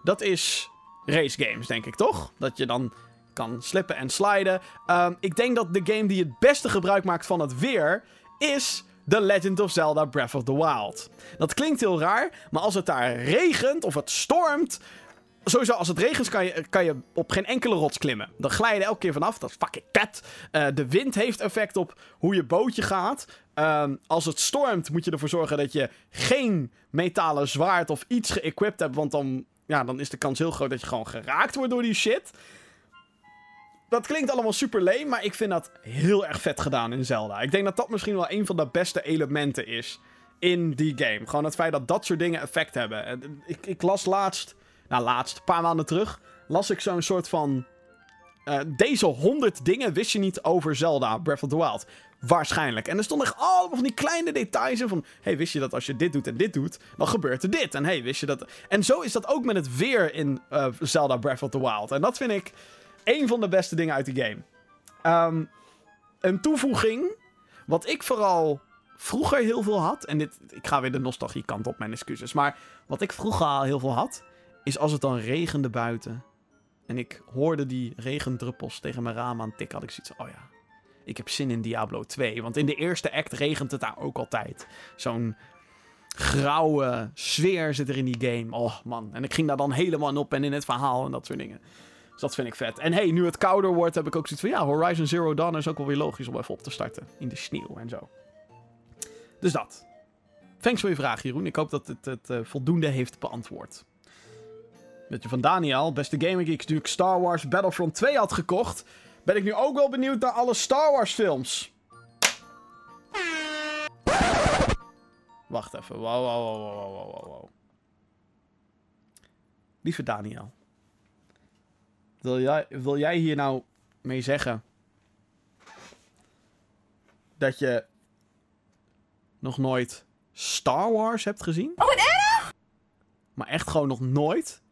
Dat is race games, denk ik, toch? Dat je dan kan slippen en sliden. Um, ik denk dat de game die het beste gebruik maakt van het weer... is The Legend of Zelda Breath of the Wild. Dat klinkt heel raar, maar als het daar regent of het stormt... Sowieso, als het regent kan je, kan je op geen enkele rots klimmen. Dan glij je elke keer vanaf. Dat is fucking vet. Uh, de wind heeft effect op hoe je bootje gaat. Uh, als het stormt, moet je ervoor zorgen dat je geen metalen zwaard of iets geëquipt hebt. Want dan, ja, dan is de kans heel groot dat je gewoon geraakt wordt door die shit. Dat klinkt allemaal super leem, maar ik vind dat heel erg vet gedaan in Zelda. Ik denk dat dat misschien wel een van de beste elementen is in die game. Gewoon het feit dat dat soort dingen effect hebben. Ik, ik las laatst, nou laatst, een paar maanden terug, las ik zo'n soort van... Uh, deze honderd dingen wist je niet over Zelda Breath of the Wild. Waarschijnlijk. En er stonden echt allemaal van die kleine details van... hey, wist je dat als je dit doet en dit doet, dan gebeurt er dit. En hey, wist je dat... En zo is dat ook met het weer in uh, Zelda Breath of the Wild. En dat vind ik een van de beste dingen uit de game. Um, een toevoeging, wat ik vooral vroeger heel veel had. En dit, ik ga weer de nostalgie kant op, mijn excuses. Maar wat ik vroeger al heel veel had, is als het dan regende buiten. En ik hoorde die regendruppels tegen mijn raam aan tikken. Had ik zoiets oh ja, ik heb zin in Diablo 2. Want in de eerste act regent het daar ook altijd. Zo'n grauwe sfeer zit er in die game. Oh man. En ik ging daar dan helemaal op en in het verhaal en dat soort dingen. Dus dat vind ik vet. En hey, nu het kouder wordt, heb ik ook zoiets van... Ja, Horizon Zero Dawn is ook wel weer logisch om even op te starten. In de sneeuw en zo. Dus dat. Thanks voor je vraag, Jeroen. Ik hoop dat het het uh, voldoende heeft beantwoord. Je van Daniel. Beste Gaming Geeks, ik Star Wars Battlefront 2 had gekocht... ben ik nu ook wel benieuwd naar alle Star Wars films. Wacht even. Wow, wow, wow, wow, wow, wow. Lieve Daniel. Wil jij, wil jij hier nou mee zeggen dat je nog nooit Star Wars hebt gezien? Oh, wat erg! Maar echt gewoon nog nooit?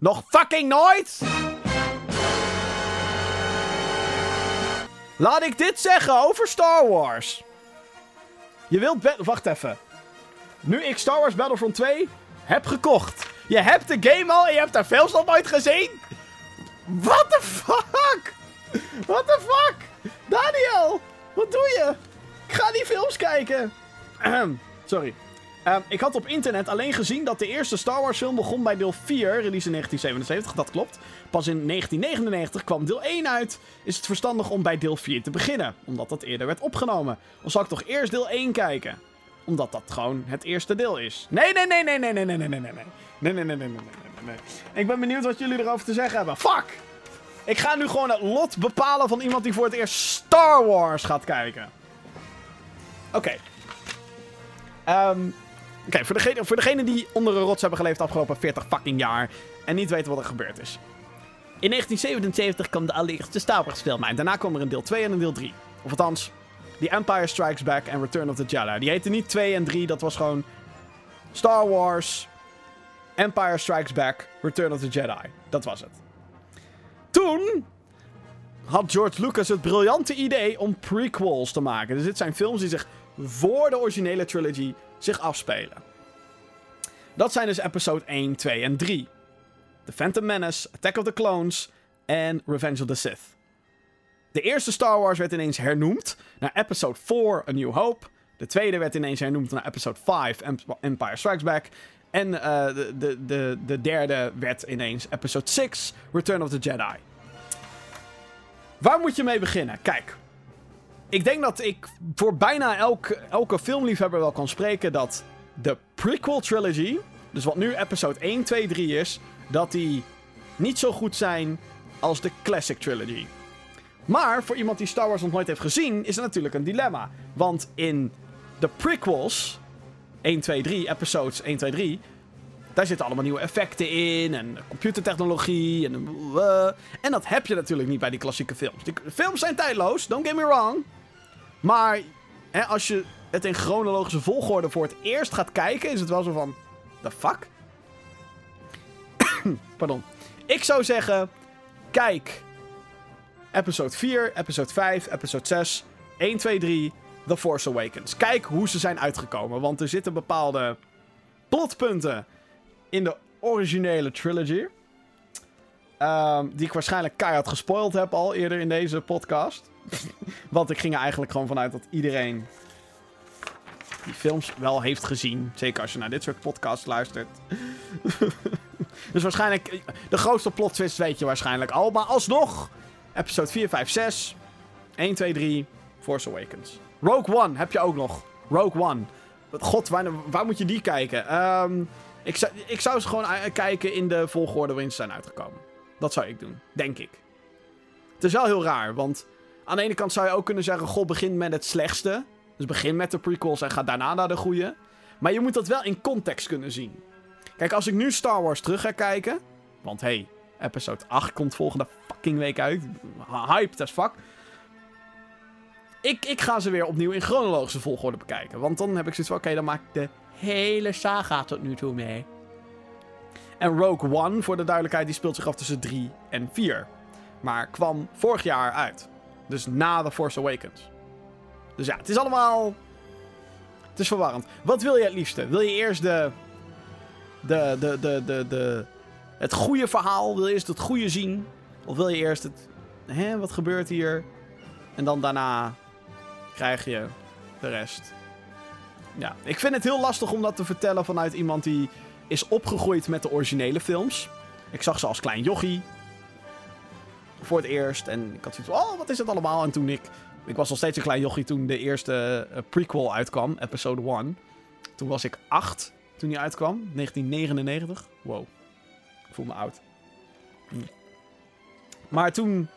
Nog fucking nooit? Laat ik dit zeggen over Star Wars. Je wilt... Wacht even. Nu ik Star Wars Battlefront 2 heb gekocht. Je hebt de game al en je hebt daar films nog nooit gezien? What the fuck? What the fuck? Daniel, wat doe je? Ik ga die films kijken. Sorry. Um, ik had op internet alleen gezien dat de eerste Star Wars film begon bij deel 4, release in 1977, dat klopt. Pas in 1999 kwam deel 1 uit. Is het verstandig om bij deel 4 te beginnen, omdat dat eerder werd opgenomen? Of zal ik toch eerst deel 1 kijken? Omdat dat gewoon het eerste deel is. Nee, nee, nee, nee, nee, nee, nee, nee, nee, nee, nee. Nee, nee, nee, nee, nee, nee. Ik ben benieuwd wat jullie erover te zeggen hebben. Fuck! Ik ga nu gewoon het lot bepalen van iemand die voor het eerst Star Wars gaat kijken. Oké. Okay. Um, okay, voor, degene, voor degene die onder een rots hebben geleefd de afgelopen 40 fucking jaar en niet weten wat er gebeurd is. In 1977 kwam de allereerste Star Wars film. Daarna kwam er een deel 2 en een deel 3. Of althans, The Empire Strikes Back en Return of the Jedi. Die heette niet 2 en 3, dat was gewoon Star Wars, Empire Strikes Back, Return of the Jedi. Dat was het. Toen had George Lucas het briljante idee om prequels te maken. Dus dit zijn films die zich voor de originele trilogy zich afspelen. Dat zijn dus episode 1, 2 en 3. The Phantom Menace, Attack of the Clones en Revenge of the Sith. De eerste Star Wars werd ineens hernoemd naar episode 4, A New Hope. De tweede werd ineens hernoemd naar episode 5, Empire Strikes Back. En uh, de, de, de, de derde werd ineens episode 6, Return of the Jedi. Waar moet je mee beginnen? Kijk, ik denk dat ik voor bijna elke, elke filmliefhebber wel kan spreken dat de prequel trilogy, dus wat nu episode 1, 2, 3 is, dat die niet zo goed zijn als de classic trilogy. Maar voor iemand die Star Wars nog nooit heeft gezien, is het natuurlijk een dilemma. Want in de prequels, 1, 2, 3, episodes 1, 2, 3, daar zitten allemaal nieuwe effecten in en computertechnologie en... En dat heb je natuurlijk niet bij die klassieke films. Die films zijn tijdloos, don't get me wrong. Maar hè, als je het in chronologische volgorde voor het eerst gaat kijken, is het wel zo van... The fuck? Pardon. Ik zou zeggen, kijk episode 4, episode 5, episode 6, 1, 2, 3, The Force Awakens. Kijk hoe ze zijn uitgekomen, want er zitten bepaalde plotpunten in de originele trilogy. ehm, die ik waarschijnlijk keihard gespoild heb al eerder in deze podcast. want ik ging er eigenlijk gewoon vanuit dat iedereen die films wel heeft gezien. Zeker als je naar dit soort podcasts luistert. dus waarschijnlijk, de grootste plot twist weet je waarschijnlijk al. Maar alsnog, episode 4, 5, 6, 1, 2, 3, Force Awakens. Rogue One heb je ook nog. Rogue One. God, waar, moet je die kijken? Ehm, ik, zou, ik zou ze gewoon eh, kijken in de volgorde waarin ze zijn uitgekomen. Dat zou ik doen, denk ik. Het is wel heel raar, want aan de ene kant zou je ook kunnen zeggen: God, begin met het slechtste. Dus begin met de prequels en ga daarna naar de goede. Maar je moet dat wel in context kunnen zien. Kijk, als ik nu Star Wars terug ga kijken. Want hey, episode 8 komt volgende fucking week uit. Hyped as fuck. Ik, ik ga ze weer opnieuw in chronologische volgorde bekijken. Want dan heb ik zoiets van: oké, dan maak ik de hele saga tot nu toe mee. En Rogue One, voor de duidelijkheid, die speelt zich af tussen 3 en 4. Maar kwam vorig jaar uit. Dus na The Force Awakens. Dus ja, het is allemaal. Het is verwarrend. Wat wil je het liefste? Wil je eerst de. De, de, de, de. Het goede verhaal? Wil je eerst het goede zien? Of wil je eerst het. Hè, wat gebeurt hier? En dan daarna. krijg je de rest. Ja, ik vind het heel lastig om dat te vertellen vanuit iemand die is opgegroeid met de originele films. Ik zag ze als klein jochie. Voor het eerst. En ik had zoiets van, oh, wat is het allemaal? En toen ik... Ik was nog steeds een klein jochie toen de eerste uh, prequel uitkwam. Episode 1. Toen was ik 8 toen die uitkwam. 1999. Wow. Ik voel me oud. Hm. Maar toen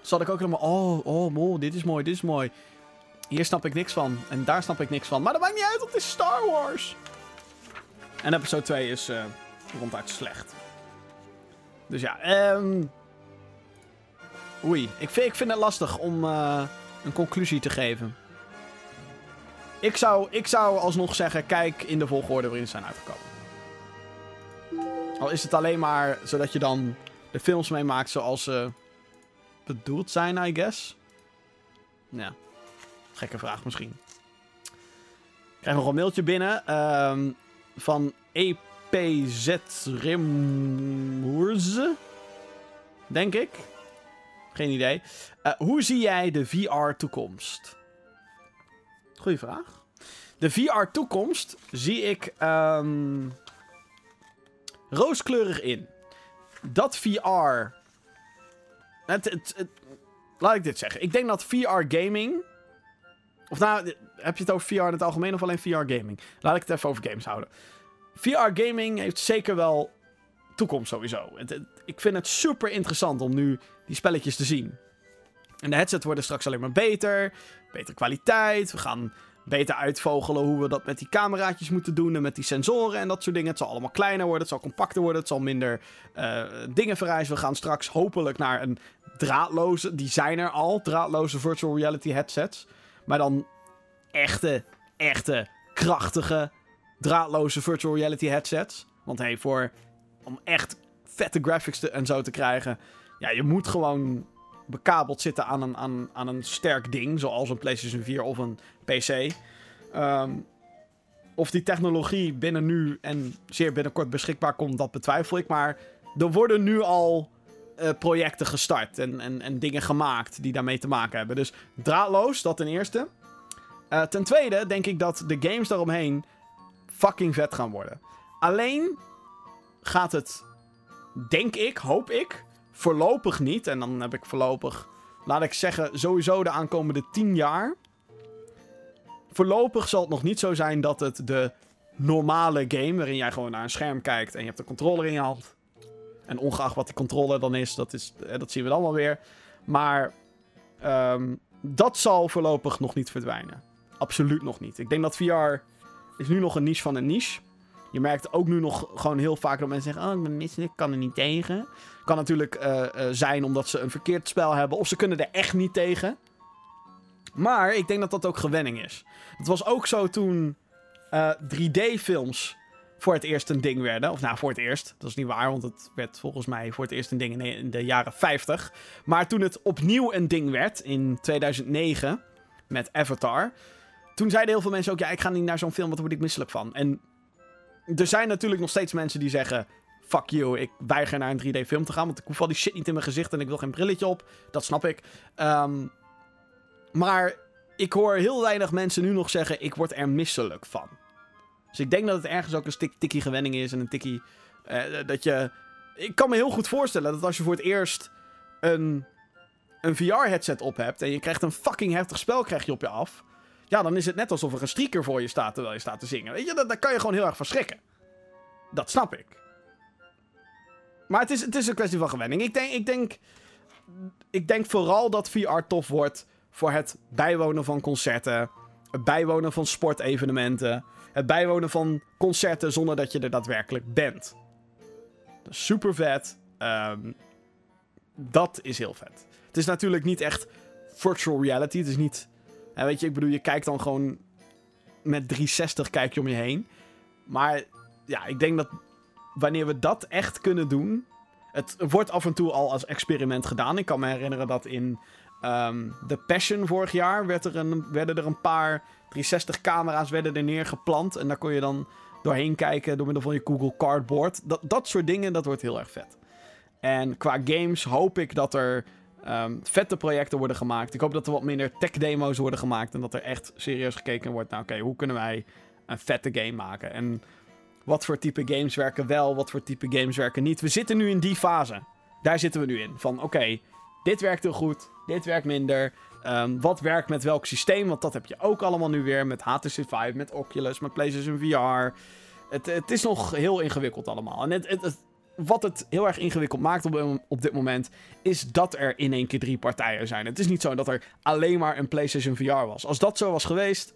zat ik ook helemaal... Oh, oh, oh, dit is mooi, dit is mooi. Hier snap ik niks van. En daar snap ik niks van. Maar dat maakt niet uit, het is Star Wars. En episode 2 is uh, ronduit slecht. Dus ja, ehm... Oei, ik vind, ik vind het lastig om uh, een conclusie te geven. Ik zou, ik zou alsnog zeggen, kijk in de volgorde waarin ze zijn uitgekomen. Al is het alleen maar zodat je dan de films meemaakt zoals ze bedoeld zijn, I guess. Ja, gekke vraag misschien. Ik krijg nog een mailtje binnen. Um, van EPZ. Denk ik. Geen idee. Uh, hoe zie jij de VR-toekomst? Goeie vraag. De VR-toekomst zie ik um, rooskleurig in. Dat VR. Laat ik dit zeggen. Ik denk dat VR-gaming. Of nou, heb je het over VR in het algemeen of alleen VR-gaming? Laat ik het even over games houden. VR-gaming heeft zeker wel toekomst sowieso. Ik vind het super interessant om nu die spelletjes te zien. En de headsets worden straks alleen maar beter. Betere kwaliteit. We gaan beter uitvogelen hoe we dat met die cameraatjes moeten doen. En met die sensoren en dat soort dingen. Het zal allemaal kleiner worden. Het zal compacter worden. Het zal minder uh, dingen vereisen. We gaan straks hopelijk naar een draadloze. Die zijn er al. Draadloze virtual reality headsets. Maar dan echte, echte, krachtige, draadloze virtual reality headsets. Want hey, voor, om echt vette graphics te, en zo te krijgen... Ja, je moet gewoon bekabeld zitten aan een, aan, aan een sterk ding. Zoals een PlayStation 4 of een PC. Um, of die technologie binnen nu en zeer binnenkort beschikbaar komt, dat betwijfel ik. Maar er worden nu al uh, projecten gestart en, en, en dingen gemaakt die daarmee te maken hebben. Dus draadloos, dat ten eerste. Uh, ten tweede denk ik dat de games daaromheen fucking vet gaan worden. Alleen gaat het, denk ik, hoop ik, voorlopig niet. En dan heb ik voorlopig, laat ik zeggen, sowieso de aankomende 10 jaar. Voorlopig zal het nog niet zo zijn dat het de normale game, waarin jij gewoon naar een scherm kijkt en je hebt de controller in je hand. En ongeacht wat die controller dan is, dat, is, dat zien we dan wel weer. Maar um, dat zal voorlopig nog niet verdwijnen. Absoluut nog niet. Ik denk dat VR is nu nog een niche van een niche. Je merkt ook nu nog gewoon heel vaak dat mensen zeggen: Oh, ik ben misselijk, ik kan er niet tegen. Kan natuurlijk uh, uh, zijn omdat ze een verkeerd spel hebben. Of ze kunnen er echt niet tegen. Maar ik denk dat dat ook gewenning is. Het was ook zo toen 3D-films voor het eerst een ding werden. Of nou, voor het eerst. Dat is niet waar, want het werd volgens mij voor het eerst een ding in de jaren 50. Maar toen het opnieuw een ding werd in 2009 met Avatar. Toen zeiden heel veel mensen ook: ja, ik ga niet naar zo'n film, want daar word ik misselijk van. En er zijn natuurlijk nog steeds mensen die zeggen: fuck you, ik weiger naar een 3D-film te gaan, want ik hoef al die shit niet in mijn gezicht en ik wil geen brilletje op. Dat snap ik. Um, maar ik hoor heel weinig mensen nu nog zeggen: ik word er misselijk van. Dus ik denk dat het ergens ook een tikkie gewenning is en een tikkie. Uh, dat je. Ik kan me heel goed voorstellen dat als je voor het eerst een, een VR-headset op hebt en je krijgt een fucking heftig spel krijg je op je af. Ja, dan is het net alsof er een streaker voor je staat terwijl je staat te zingen. Weet je, daar kan je gewoon heel erg verschrikken. Dat snap ik. Maar het is, het is een kwestie van gewenning. Ik denk, ik, denk, ik denk vooral dat VR tof wordt voor het bijwonen van concerten. Het bijwonen van sportevenementen. Het bijwonen van concerten zonder dat je er daadwerkelijk bent. Super vet. Um, dat is heel vet. Het is natuurlijk niet echt virtual reality. Het is niet. weet je, ik bedoel, je kijkt dan gewoon met 360 kijk je om je heen. Maar ja, ik denk dat wanneer we dat echt kunnen doen. Het wordt af en toe al als experiment gedaan. Ik kan me herinneren dat in um, The Passion vorig jaar werd er een, werden er een paar 360-camera's werden er neergeplant. En daar kon je dan doorheen kijken door middel van je Google Cardboard. Dat, dat soort dingen, dat wordt heel erg vet. En qua games hoop ik dat er um, vette projecten worden gemaakt. Ik hoop dat er wat minder tech-demo's worden gemaakt. En dat er echt serieus gekeken wordt naar, oké, hoe kunnen wij een vette game maken? En wat voor type games werken wel, wat voor type games werken niet. We zitten nu in die fase. Daar zitten we nu in. Van, oké, dit werkt heel goed, dit werkt minder. Um, wat werkt met welk systeem? Want dat heb je ook allemaal nu weer met HTC Vive, met Oculus, met PlayStation VR. Het, het is nog heel ingewikkeld allemaal. En het, wat het heel erg ingewikkeld maakt op, op dit moment, is dat er in één keer drie partijen zijn. Het is niet zo dat er alleen maar een PlayStation VR was. Als dat zo was geweest,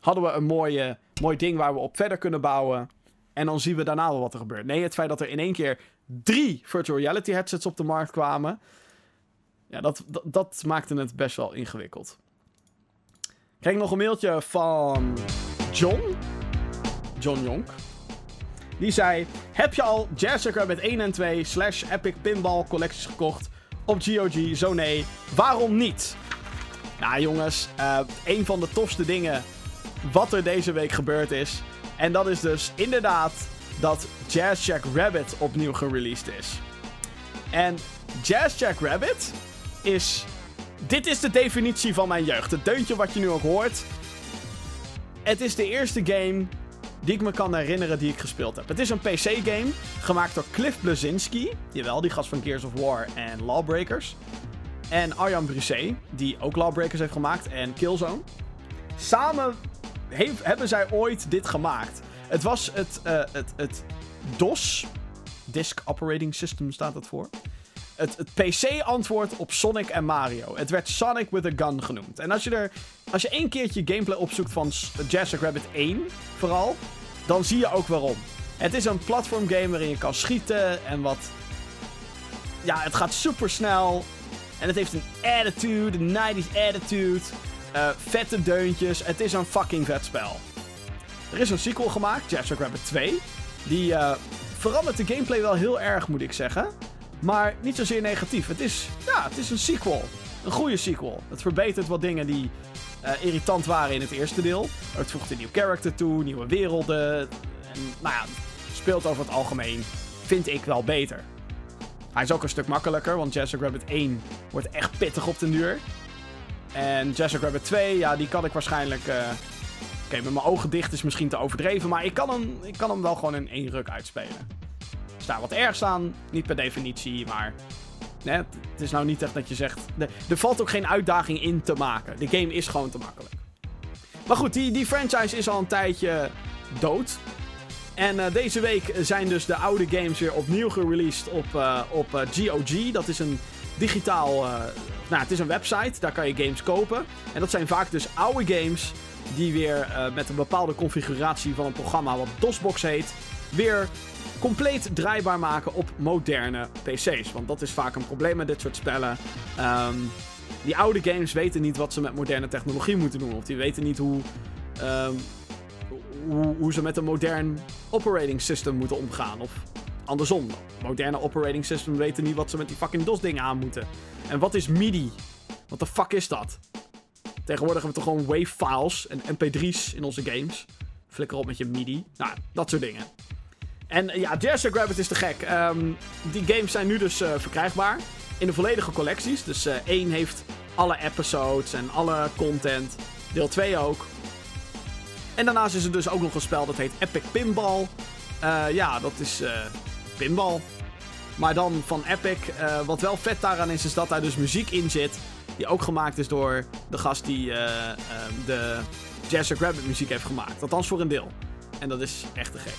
hadden we een mooie, mooi ding waar we op verder kunnen bouwen. En dan zien we daarna wel wat er gebeurt. Nee, het feit dat er in één keer drie virtual reality headsets op de markt kwamen. Ja, dat, dat, dat maakte het best wel ingewikkeld. Ik kreeg nog een mailtje van John. John Jonk. Die zei: Heb je al Jessica met 1 en 2 slash Epic Pinball collecties gekocht op GOG? Zo nee. Waarom niet? Nou jongens, uh, een van de tofste dingen wat er deze week gebeurd is. En dat is dus inderdaad dat Jazz Jack Rabbit opnieuw gereleased is. En Jazz Jack Rabbit is. Dit is de definitie van mijn jeugd. Het deuntje wat je nu ook hoort. Het is de eerste game die ik me kan herinneren die ik gespeeld heb. Het is een PC-game gemaakt door Cliff Blazinski. Jawel, die gast van Gears of War en Lawbreakers. En Arjan Brisset, die ook Lawbreakers heeft gemaakt en Killzone. Samen heeft, hebben zij ooit dit gemaakt. Het was het, uh, het, het DOS, Disk Operating System staat het voor. Het, het PC-antwoord op Sonic en Mario. Het werd Sonic with a Gun genoemd. En als je er, als je één keertje gameplay opzoekt van Jurassic Rabbit 1, vooral, dan zie je ook waarom. Het is een platform game waarin je kan schieten en wat. Ja, het gaat super snel. En het heeft een attitude, een 90s attitude. Uh, vette deuntjes. Het is een fucking vet spel. Er is een sequel gemaakt, Jurassic Rabbit 2. Die uh, verandert de gameplay wel heel erg, moet ik zeggen. Maar niet zozeer negatief. Het is, ja, het is een sequel. Een goede sequel. Het verbetert wat dingen die uh, irritant waren in het eerste deel. Het voegt een nieuw character toe, nieuwe werelden. En nou ja, speelt over het algemeen, vind ik wel beter. Hij is ook een stuk makkelijker, want Jurassic Rabbit 1 wordt echt pittig op den duur. En Jurassic Rabbit 2, ja, die kan ik waarschijnlijk... Uh... Oké, met mijn ogen dicht is misschien te overdreven, maar ik kan hem, ik kan hem wel gewoon in één ruk uitspelen. Er staat wat ergs aan, niet per definitie, maar het is nou niet echt dat je zegt. er valt ook geen uitdaging in te maken. De game is gewoon te makkelijk. Maar goed, die, die franchise is al een tijdje dood. En uh, deze week zijn dus de oude games weer opnieuw gereleased op, uh, op eh, GOG. Dat is een digitaal. Nou, het is een website, daar kan je games kopen. En dat zijn vaak dus oude games die weer met een bepaalde configuratie van een programma wat DOSBox heet, weer compleet draaibaar maken op moderne PC's. Want dat is vaak een probleem met dit soort spellen. Um, die oude games weten niet wat ze met moderne technologie moeten doen. Of die weten niet hoe, ehm, hoe, hoe ze met een modern operating system moeten omgaan. Of andersom. Moderne operating system weten niet wat ze met die fucking DOS-dingen aan moeten. En wat is MIDI? Wat de fuck is dat? Tegenwoordig hebben we toch gewoon wave-files en mp3's in onze games. Flikker op met je MIDI. Nou, dat soort dingen. En ja, Jazz Rabbit is te gek. Ehm, die games zijn nu dus uh, verkrijgbaar in de volledige collecties. Dus uh, 1 heeft alle episodes en alle content. Deel 2 ook. En daarnaast is er dus ook nog een spel dat heet Epic Pinball. Ja, dat is pinball. Maar dan van Epic. Uh, wat wel vet daaraan is, is dat daar dus muziek in zit. Die ook gemaakt is door de gast die de Jazz Rabbit muziek heeft gemaakt. Althans voor een deel. En dat is echt te gek.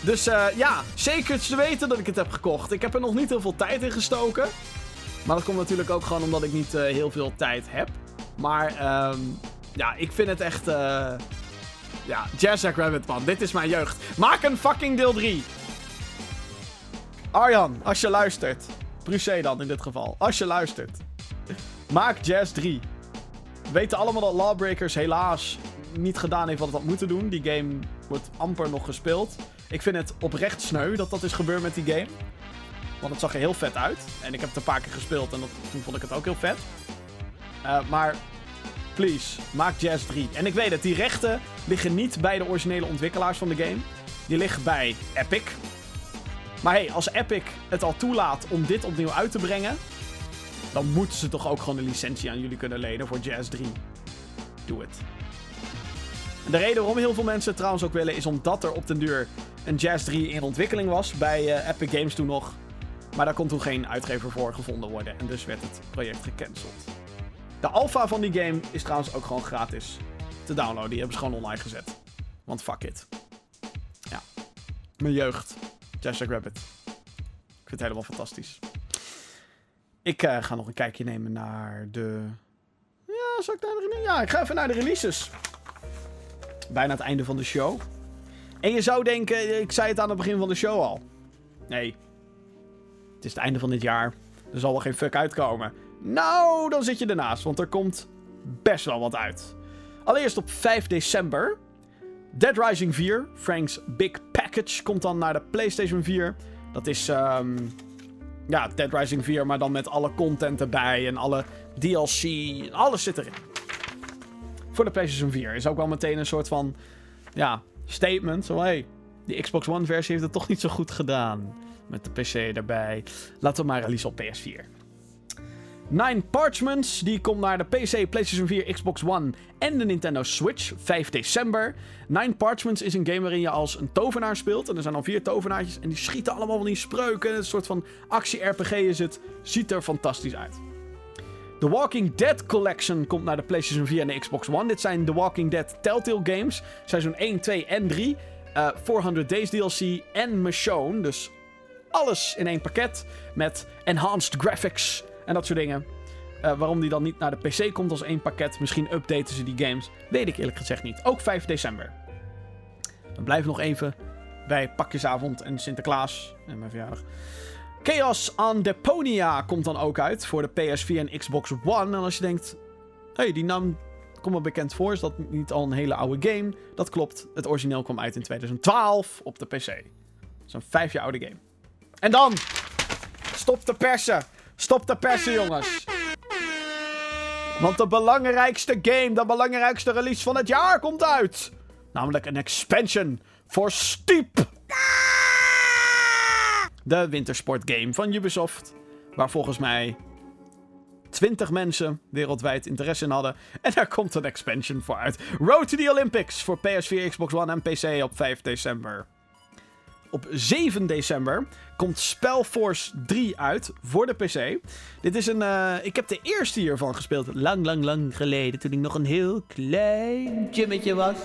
Dus ja, zeker te weten dat ik het heb gekocht. Ik heb er nog niet heel veel tijd in gestoken. Maar dat komt natuurlijk ook gewoon omdat ik niet heel veel tijd heb. Maar um, ja, ik vind het echt... Ja, Jazzack Rabbit, man. Dit is mijn jeugd. Maak een fucking deel 3. Arjan, als je luistert. Bruce dan in dit geval. Als je luistert. Maak Jazz 3. We weten allemaal dat Lawbreakers helaas niet gedaan heeft wat het had moeten doen. Die game wordt amper nog gespeeld. Ik vind het oprecht sneu dat dat is gebeurd met die game. Want het zag er heel vet uit. En ik heb het een paar keer gespeeld en dat, toen vond ik het ook heel vet. Uh, maar please, maak Jazz 3. En ik weet het, die rechten liggen niet bij de originele ontwikkelaars van de game. Die liggen bij Epic. Maar hey, als Epic het al toelaat om dit opnieuw uit te brengen, dan moeten ze toch ook gewoon een licentie aan jullie kunnen lenen voor Jazz 3. Doe het. De reden waarom heel veel mensen het trouwens ook willen, is omdat er op den duur een Jazz 3 in ontwikkeling was bij uh, Epic Games toen nog. Maar daar kon toen geen uitgever voor gevonden worden en dus werd het project gecanceld. De alpha van die game is trouwens ook gewoon gratis te downloaden. Die hebben ze gewoon online gezet. Want fuck it. Ja. Mijn jeugd. Jessica Rabbit. Ik vind het helemaal fantastisch. Ik uh, ga nog een kijkje nemen naar de... Ja, zal ik naar de... Ja, ik ga even naar de releases. Bijna het einde van de show. En je zou denken, ik zei het aan het begin van de show al. Nee. Het is het einde van dit jaar. Er zal wel geen fuck uitkomen. Nou, dan zit je ernaast, want er komt best wel wat uit. Allereerst op 5 december. Dead Rising 4, Frank's Big Package, komt dan naar de PlayStation 4. Dat is, um, ja, Dead Rising 4, maar dan met alle content erbij en alle DLC. Alles zit erin. Voor de PlayStation 4 is ook wel meteen een soort van, ja, statement. Zo, hey, die Xbox One versie heeft het toch niet zo goed gedaan. Met de PC erbij. Laten we maar release op PS4. Nine Parchments, die komt naar de PC, PlayStation 4, Xbox One en de Nintendo Switch, 5 december. Nine Parchments is een game waarin je als een tovenaar speelt. En er zijn al vier tovenaartjes en die schieten allemaal van die spreuken. Een soort van actie-RPG is het. Ziet er fantastisch uit. The Walking Dead Collection komt naar de PlayStation 4 en de Xbox One. Dit zijn The Walking Dead Telltale Games, seizoen 1, 2 en 3. Uh, 400 Days DLC en Michonne, dus alles in één pakket met enhanced graphics en dat soort dingen. Uh, waarom die dan niet naar de PC komt als één pakket. Misschien updaten ze die games. Weet ik eerlijk gezegd niet. Ook 5 december. Dan blijven nog even bij Pakjesavond en Sinterklaas. En mijn verjaardag. Chaos on Deponia komt dan ook uit voor de PS4 en Xbox One. En als je denkt, hey, die naam komt me bekend voor. Is dat niet al een hele oude game? Dat klopt. Het origineel kwam uit in 2012 op de PC. Een vijf jaar oude game. En dan... Stop de persen! Stop de persen, jongens. Want de belangrijkste game, de belangrijkste release van het jaar komt uit. Namelijk een expansion voor Steep. De wintersportgame van Ubisoft. Waar volgens mij 20 mensen wereldwijd interesse in hadden. En daar komt een expansion voor uit. Road to the Olympics voor PS4, Xbox One en PC op 5 december. Op 7 december komt Spellforce 3 uit voor de PC. Dit is een. Uh, ik heb de eerste hiervan gespeeld. Lang, lang, lang geleden. Toen ik nog een heel klein jimmetje was.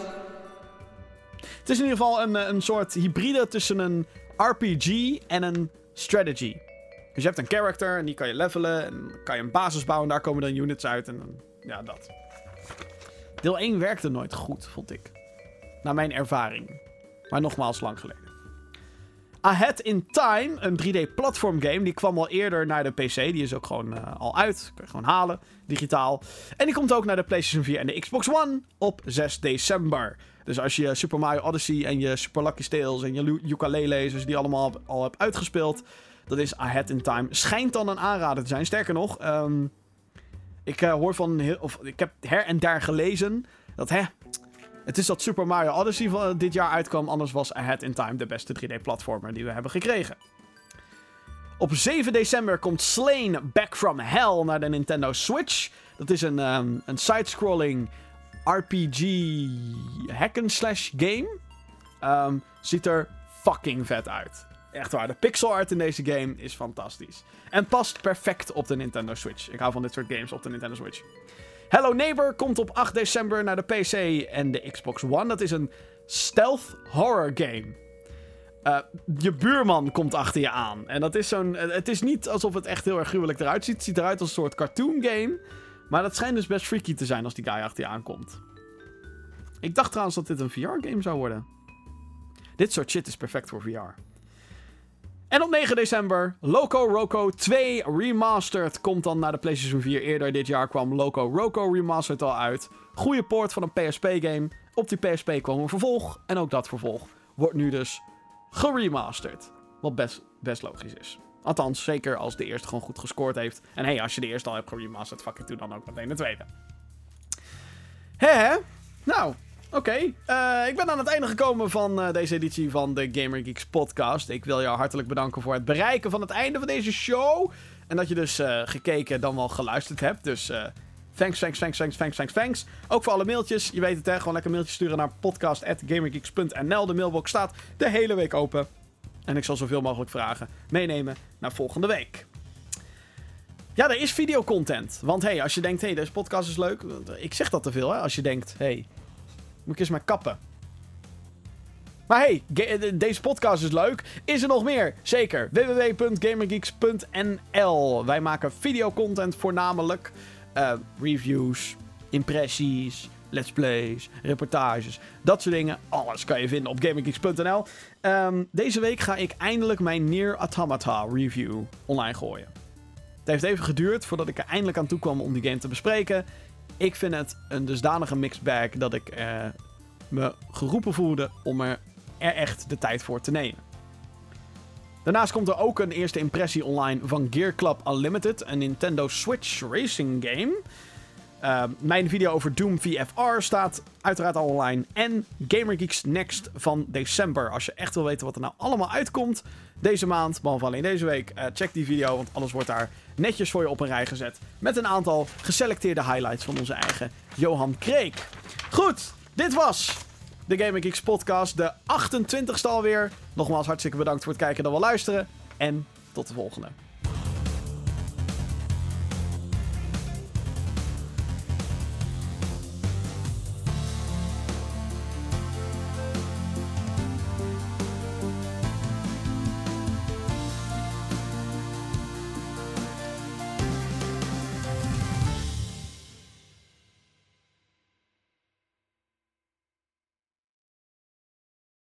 Het is in ieder geval een, eh, een soort hybride tussen een RPG en een strategy. Dus je hebt een character en die kan je levelen. En kan je een basis bouwen en daar komen dan units uit. En ja, dat. Deel 1 werkte nooit goed, vond ik. Naar mijn ervaring. Maar nogmaals, lang geleden. Ahead in Time, een 3D-platform game. Die kwam al eerder naar de PC. Die is ook gewoon uh, al uit. Kun je gewoon halen, digitaal. En die komt ook naar de PlayStation 4 en de Xbox One op 6 december. Dus als je Super Mario Odyssey en je Super Lucky Tales en je ukulele dus die allemaal al hebt uitgespeeld... Dat is Ahead in Time. Schijnt dan een aanrader te zijn. Sterker nog, um, ik uh, hoor van... Of ik heb her en daar gelezen dat... Hè, het is dat Super Mario Odyssey van dit jaar uitkwam. Anders was Ahead in Time de beste 3D-platformer die we hebben gekregen. Op 7 december komt Slain Back from Hell naar de Nintendo Switch. Dat is een, um, een side-scrolling RPG hack-and-slash game. Um, ziet er fucking vet uit. Echt waar, de pixel art in deze game is fantastisch. En past perfect op de Nintendo Switch. Ik hou van dit soort games op de Nintendo Switch. Hello Neighbor komt op 8 december naar de PC en de Xbox One. Dat is een stealth horror game. Uh, je buurman komt achter je aan. En dat is zo'n. Het is niet alsof het echt heel erg gruwelijk eruit ziet. Het ziet eruit als een soort cartoon game. Maar dat schijnt dus best freaky te zijn als die guy achter je aankomt. Ik dacht trouwens dat dit een VR-game zou worden. Dit soort shit is perfect voor VR. En op 9 december, Loco Roco 2 Remastered komt dan naar de PlayStation 4. Eerder dit jaar kwam Loco Roco Remastered al uit. Goede poort van een PSP-game. Op die PSP kwam een vervolg. En ook dat vervolg wordt nu dus geremasterd. Wat best, best logisch is. Althans, zeker als de eerste gewoon goed gescoord heeft. En hey, als je de eerste al hebt geremasterd, fuck it, doe dan ook meteen de tweede. Hè? Nou, Oké, eh, ik ben aan het einde gekomen van uh, deze editie van de Gamer Geeks podcast. Ik wil jou hartelijk bedanken voor het bereiken van het einde van deze show. En dat je dus uh, gekeken dan wel geluisterd hebt. Dus thanks, thanks, thanks, thanks, thanks, thanks, thanks. Ook voor alle mailtjes. Je weet het hè, gewoon lekker mailtjes sturen naar podcast.gamergeeks.nl. De mailbox staat de hele week open. En ik zal zoveel mogelijk vragen meenemen naar volgende week. Ja, er is videocontent. Want hey, als je denkt, hey, deze podcast is leuk. Ik zeg dat te veel, hè. Als je denkt, hey, moet ik eens maar kappen. Maar hey, deze podcast is leuk. Is er nog meer? Zeker. www.gamergeeks.nl Wij maken videocontent voornamelijk. Uh, reviews, impressies, let's plays, reportages. Dat soort dingen. Alles kan je vinden op gamergeeks.nl. Ehm, deze week ga ik eindelijk mijn Near Automata review online gooien. Het heeft even geduurd voordat ik er eindelijk aan toe kwam om die game te bespreken. Ik vind het een dusdanige mixed bag dat ik uh, me geroepen voelde om er, echt de tijd voor te nemen. Daarnaast komt er ook een eerste impressie online van Gear Club Unlimited, een Nintendo Switch racing game. Uh, mijn video over Doom VFR staat uiteraard al online. En Gamer Geeks Next van december. Als je echt wil weten wat er nou allemaal uitkomt deze maand, behalve alleen deze week, uh, check die video, want alles wordt daar netjes voor je op een rij gezet. Met een aantal geselecteerde highlights van onze eigen Johan Kreek. Goed, dit was de Gaming Geeks podcast, de 28ste alweer. Nogmaals hartstikke bedankt voor het kijken en wel luisteren. En tot de volgende.